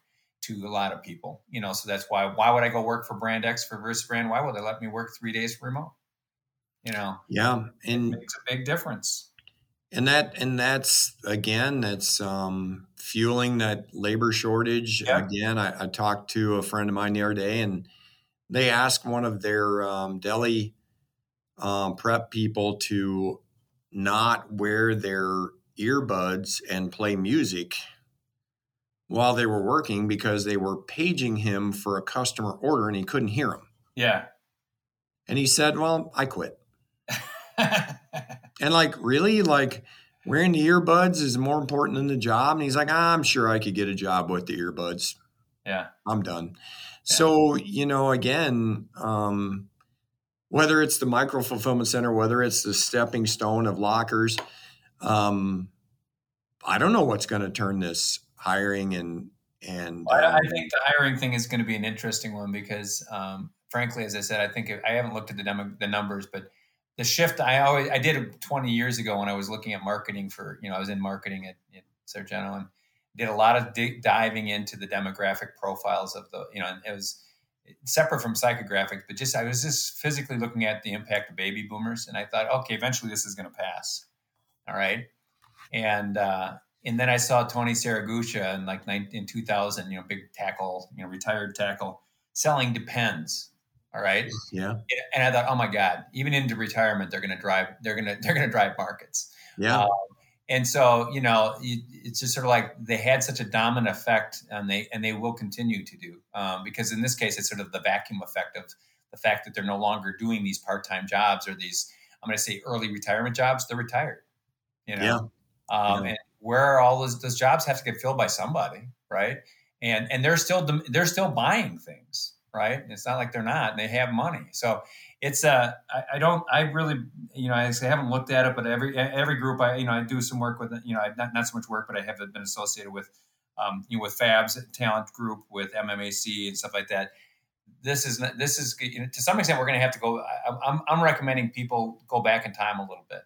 to a lot of people. You know, so that's why why would I go work for Brand X for Versus Brand? Why would they let me work three days remote? you know yeah and it makes a big difference and that and that's again that's um, fueling that labor shortage yeah. again I, I, talked to a friend of mine the other day and they asked one of their um, deli um, prep people to not wear their earbuds and play music while they were working because they were paging him for a customer order and he couldn't hear them yeah and he said well i quit and like, really, like wearing the earbuds is more important than the job. And he's like, I'm sure I could get a job with the earbuds. Yeah. I'm done. Yeah. So, you know, again, um, whether it's the micro fulfillment center, whether it's the stepping stone of lockers, um, I don't know what's going to turn this hiring and and well, um, I think the hiring thing is going to be an interesting one because, um, frankly, as I said, I think I haven't looked at the demo, the numbers, but the shift I always I did 20 years ago when I was looking at marketing for you know I was in marketing at, at Sargento and did a lot of d- diving into the demographic profiles of the you know and it was separate from psychographics but just I was just physically looking at the impact of baby boomers and I thought okay eventually this is going to pass all right and uh, and then I saw Tony Siragusa in like 19, in 2000 you know big tackle you know retired tackle selling depends all right. Yeah. And I thought, oh my God, even into retirement, they're going to drive, they're going to, they're going to drive markets. Yeah. Um, and so, you know, it's just sort of like they had such a dominant effect and they, and they will continue to do, um, because in this case, it's sort of the vacuum effect of the fact that they're no longer doing these part-time jobs or these, I'm going to say early retirement jobs. They're retired, you know? Yeah. Um, yeah. and where are all those, those jobs have to get filled by somebody. Right. And, and they're still, they're still buying things right? It's not like they're not; they have money. So it's I, don't, I really, you know, I haven't looked at it, but every every group, I you know, I do some work with, you know, I've not not so much work, but I have been associated with, um, you know, with Fabs Talent Group, with MMAC and stuff like that. This is this is you know, to some extent we're going to have to go. I, I'm I'm recommending people go back in time a little bit,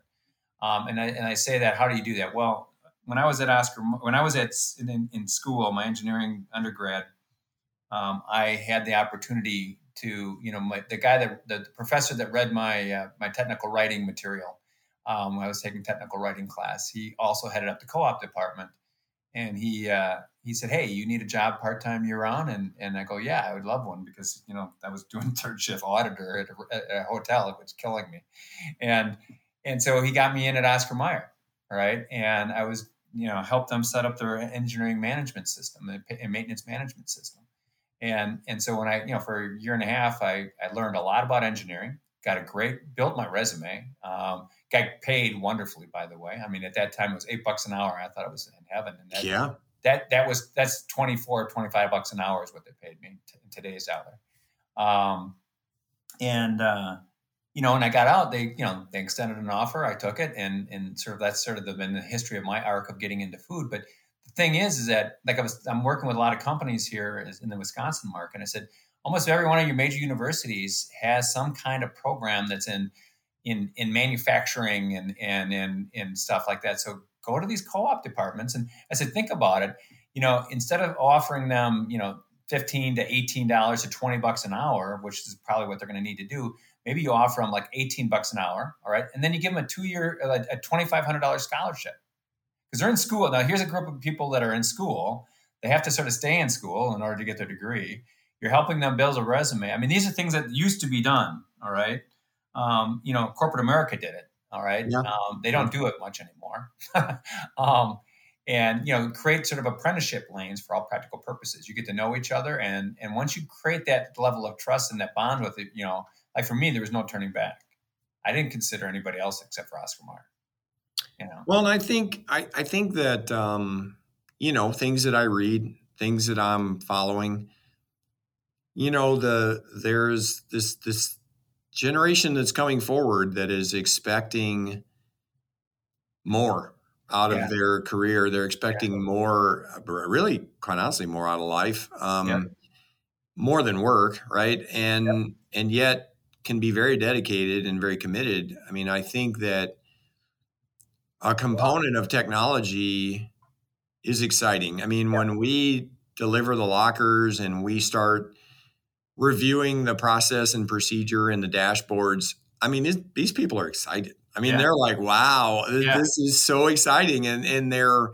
um, and I and I say that. How do you do that? Well, when I was at Oscar, when I was at in, in school, my engineering undergrad um, I had the opportunity to, you know, my, the guy that the professor that read my uh, my technical writing material. Um, I was taking technical writing class. He also headed up the co-op department, and he uh, he said, "Hey, you need a job part time year round?" And and I go, "Yeah, I would love one because you know I was doing third shift auditor at a, at a hotel. It was killing me," and and so he got me in at Oscar Mayer, right? And I was you know helped them set up their engineering management system and maintenance management system And and so when I you know for a year and a half, I I learned a lot about engineering. Got a great built my resume. Um, got paid wonderfully, by the way. I mean, at that time it was eight bucks an hour. I thought it was in heaven. And that, yeah. That that was that's 24, 25 bucks an hour is what they paid me t- in today's dollar. Um, and uh, you know, when I got out, they, you know, they extended an offer. I took it, and and sort of that's sort of the, been the history of my arc of getting into food. But thing is, is that like I was, I'm working with a lot of companies here in the Wisconsin market. I said almost every one of your major universities has some kind of program that's in in in manufacturing and and and and stuff like that. So go to these co-op departments, and I said, think about it. You know, instead of offering them, you know, fifteen to eighteen dollars to twenty bucks an hour, which is probably what they're going to need to do maybe you offer them like 18 bucks an hour all right and then you give them a two year a $2500 scholarship because they're in school. Now here's a group of people that are in school. They have to sort of stay in school in order to get their degree. You're helping them build a resume. I mean these are things that used to be done all right? Um, you know corporate america did it all right? Yeah. um, they don't do it much anymore. Um, and you know create sort of apprenticeship lanes for all practical purposes. You get to know each other and and once you create that level of trust and that bond with it you know like for me, there was no turning back. I didn't consider anybody else except for Oscar Mayer. You know. Well, and I think I, I think that um, you know things that I read, things that I'm following. You know, the there's this this generation that's coming forward that is expecting more out yeah. of their career. They're expecting yeah. more, really, quite honestly, more out of life, um, yep. more than work, right? And and yet can be very dedicated and very committed. I mean, I think that a component of technology is exciting. I mean, yeah. when we deliver the lockers and we start reviewing the process and procedure and the dashboards, I mean, these people are excited. I mean, yeah. they're like, "Wow, yeah. this is so exciting," and and they're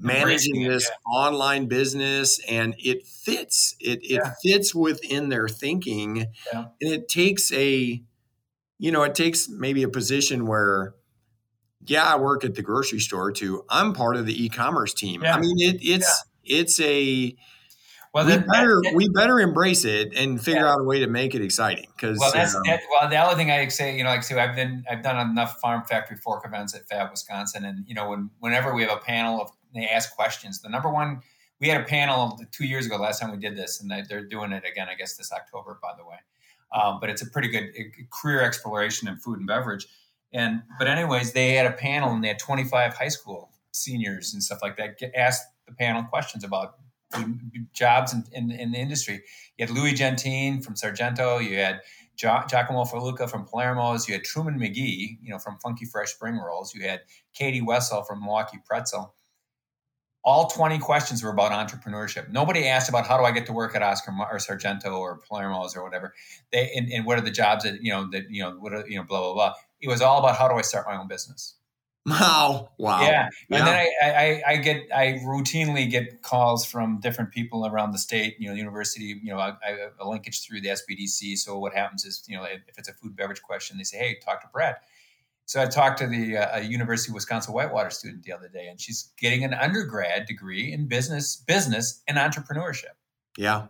managing this yeah. online business and it fits it it fits within their thinking and it takes a you know it takes maybe a position where yeah i work at the grocery store too i'm part of the e-commerce team i mean it, it's it's a well, we better that, we better embrace it and figure yeah. out a way to make it exciting. Because well, that's um, that, well the other thing I say, you know, like so I've been I've done enough farm factory fork events at Fab Wisconsin, and you know, when whenever we have a panel of they ask questions. The number one, we had a panel two years ago, last time we did this, and they're doing it again, I guess, this October, by the way. Um, but it's a pretty good career exploration in food and beverage. And but anyways, they had a panel and they had 25 high school seniors and stuff like that get asked the panel questions about jobs in, in, in, the industry. You had Louis Gentine from Sargento. You had jo- Giacomo Fallucca from Palermo's. You had Truman McGee, you know, from Funky Fresh Spring Rolls. You had Katie Wessel from Milwaukee Pretzel all 20 questions were about entrepreneurship. Nobody asked about how do I get to work at Oscar or Sargento or Palermo's or whatever. They and, and what are the jobs that you know that you know what are, you know blah blah blah. It was all about how do I start my own business. Wow! Wow! Yeah, yeah. and then I, I, I get I routinely get calls from different people around the state. You know, university. You know, I, I have a linkage through the SBDC. So what happens is, you know, if it's a food beverage question, they say, "Hey, talk to Brad." So I talked to the uh, University of Wisconsin Whitewater student the other day, and she's getting an undergrad degree in business, business and entrepreneurship. Yeah.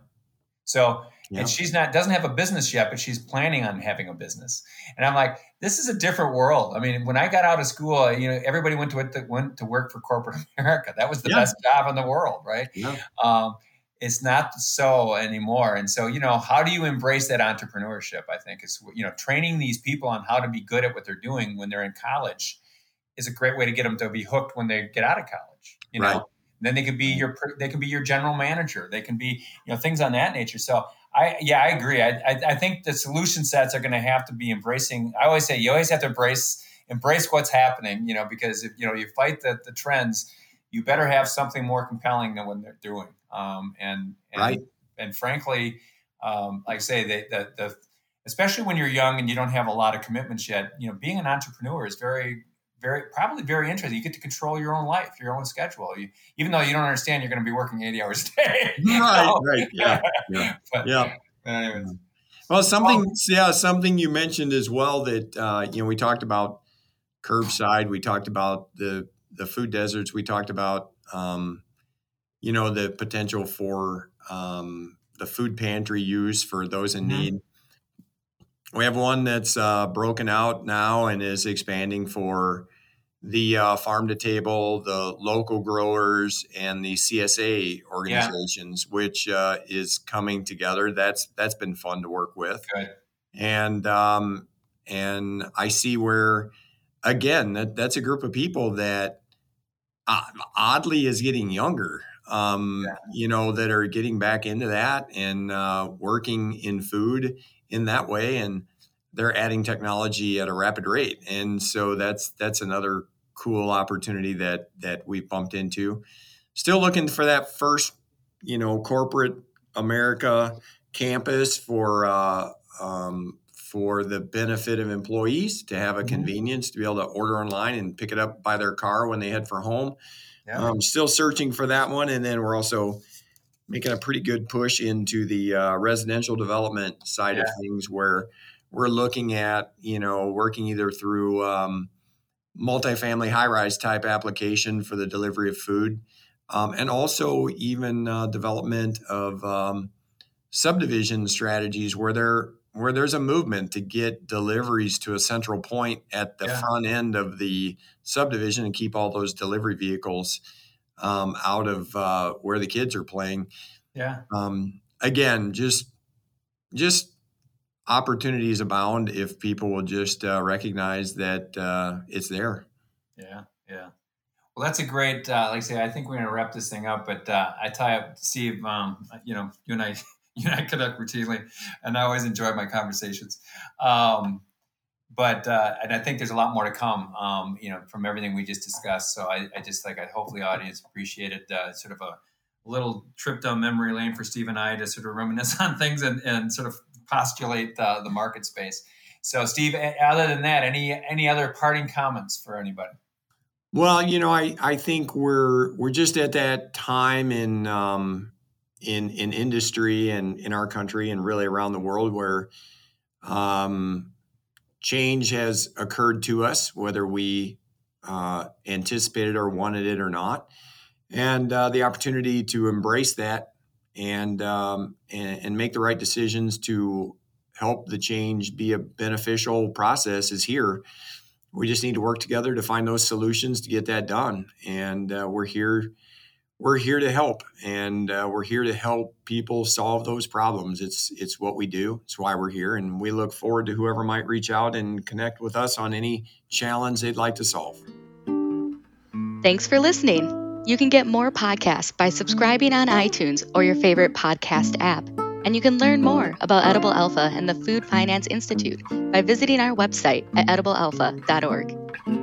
So yeah. and she's not doesn't have a business yet, but she's planning on having a business. And I'm like, this is a different world. I mean, when I got out of school, you know, everybody went to went to work for corporate America. That was the yeah. best job in the world, right? Yeah. Um, it's not so anymore. And so, you know, how do you embrace that entrepreneurship? I think is, you know, training these people on how to be good at what they're doing when they're in college is a great way to get them to be hooked when they get out of college. You know, right. then they can be your they can be your general manager. They can be you know things on that nature. So I yeah I agree. I I, I think the solution sets are going to have to be embracing. I always say you always have to embrace embrace what's happening. You know because if you know you fight the the trends, you better have something more compelling than what they're doing. Um, and and, right. and frankly, um, like I say, they, the, the especially when you're young and you don't have a lot of commitments yet, you know, being an entrepreneur is very, very probably very interesting. You get to control your own life, your own schedule. You, even though you don't understand, you're going to be working 80 hours a day. Right, right, yeah, yeah, but, yeah. Anyways. Well, something, yeah, something you mentioned as well that uh, you know we talked about curbside, we talked about the the food deserts, we talked about um, you know the potential for um, the food pantry use for those in Mhm. need. We have one that's uh, broken out now and is expanding for the uh, farm to table, the local growers, and the CSA organizations, which uh, is coming together. That's that's been fun to work with, Good. and um, and I see where again that that's a group of people that uh, oddly is getting younger. Um, Yeah. You know that are getting back into that and uh, working in food in that way, and they're adding technology at a rapid rate, and so that's that's another cool opportunity that that we bumped into. Still looking for that first, you know, corporate America campus for uh, um, for the benefit of employees to have a Mhm. convenience to be able to order online and pick it up by their car when they head for home. Yeah. Um, still searching for that one, and then we're also making a pretty good push into the uh, residential development side of things, where we're looking at you know working either through um, multifamily high-rise type application for the delivery of food, um, and also even uh, development of um, subdivision strategies where there where there's a movement to get deliveries to a central point at the Yeah. front end of the subdivision and keep all those delivery vehicles um, out of uh, where the kids are playing. yeah. Um, again, just just opportunities abound if people will just uh, recognize that uh, it's there. Yeah, yeah. Well, that's a great. Uh, like I say, I think we're gonna wrap this thing up. But uh, I tell you, Steve, um, you know, you and I, you and I connect routinely, and I always enjoy my conversations. Um, but uh, and I think there's a lot more to come. Um, you know, from everything we just discussed. So I, I just like I hopefully audience appreciated uh, sort of a little trip down memory lane for Steve and I to sort of reminisce on things and, and sort of postulate uh, the market space. So, Steve, other than that, any any other parting comments for anybody? Well, you know, I, I think we're we're just at that time in um, in in industry and in our country and really around the world where um, change has occurred to us, whether we uh, anticipated or wanted it or not, and uh, the opportunity to embrace that and, um, and and make the right decisions to help the change be a beneficial process is here. We just need to work together to find those solutions to get that done. And uh, we're here we're here to help. And uh, we're here to help people solve those problems. It's it's what we do. It's why we're here. And we look forward to whoever might reach out and connect with us on any challenge they'd like to solve. Thanks for listening. You can get more podcasts by subscribing on iTunes or your favorite podcast app. And you can learn more about Edible Alpha and the Food Finance Institute by visiting our website at ediblealpha.org.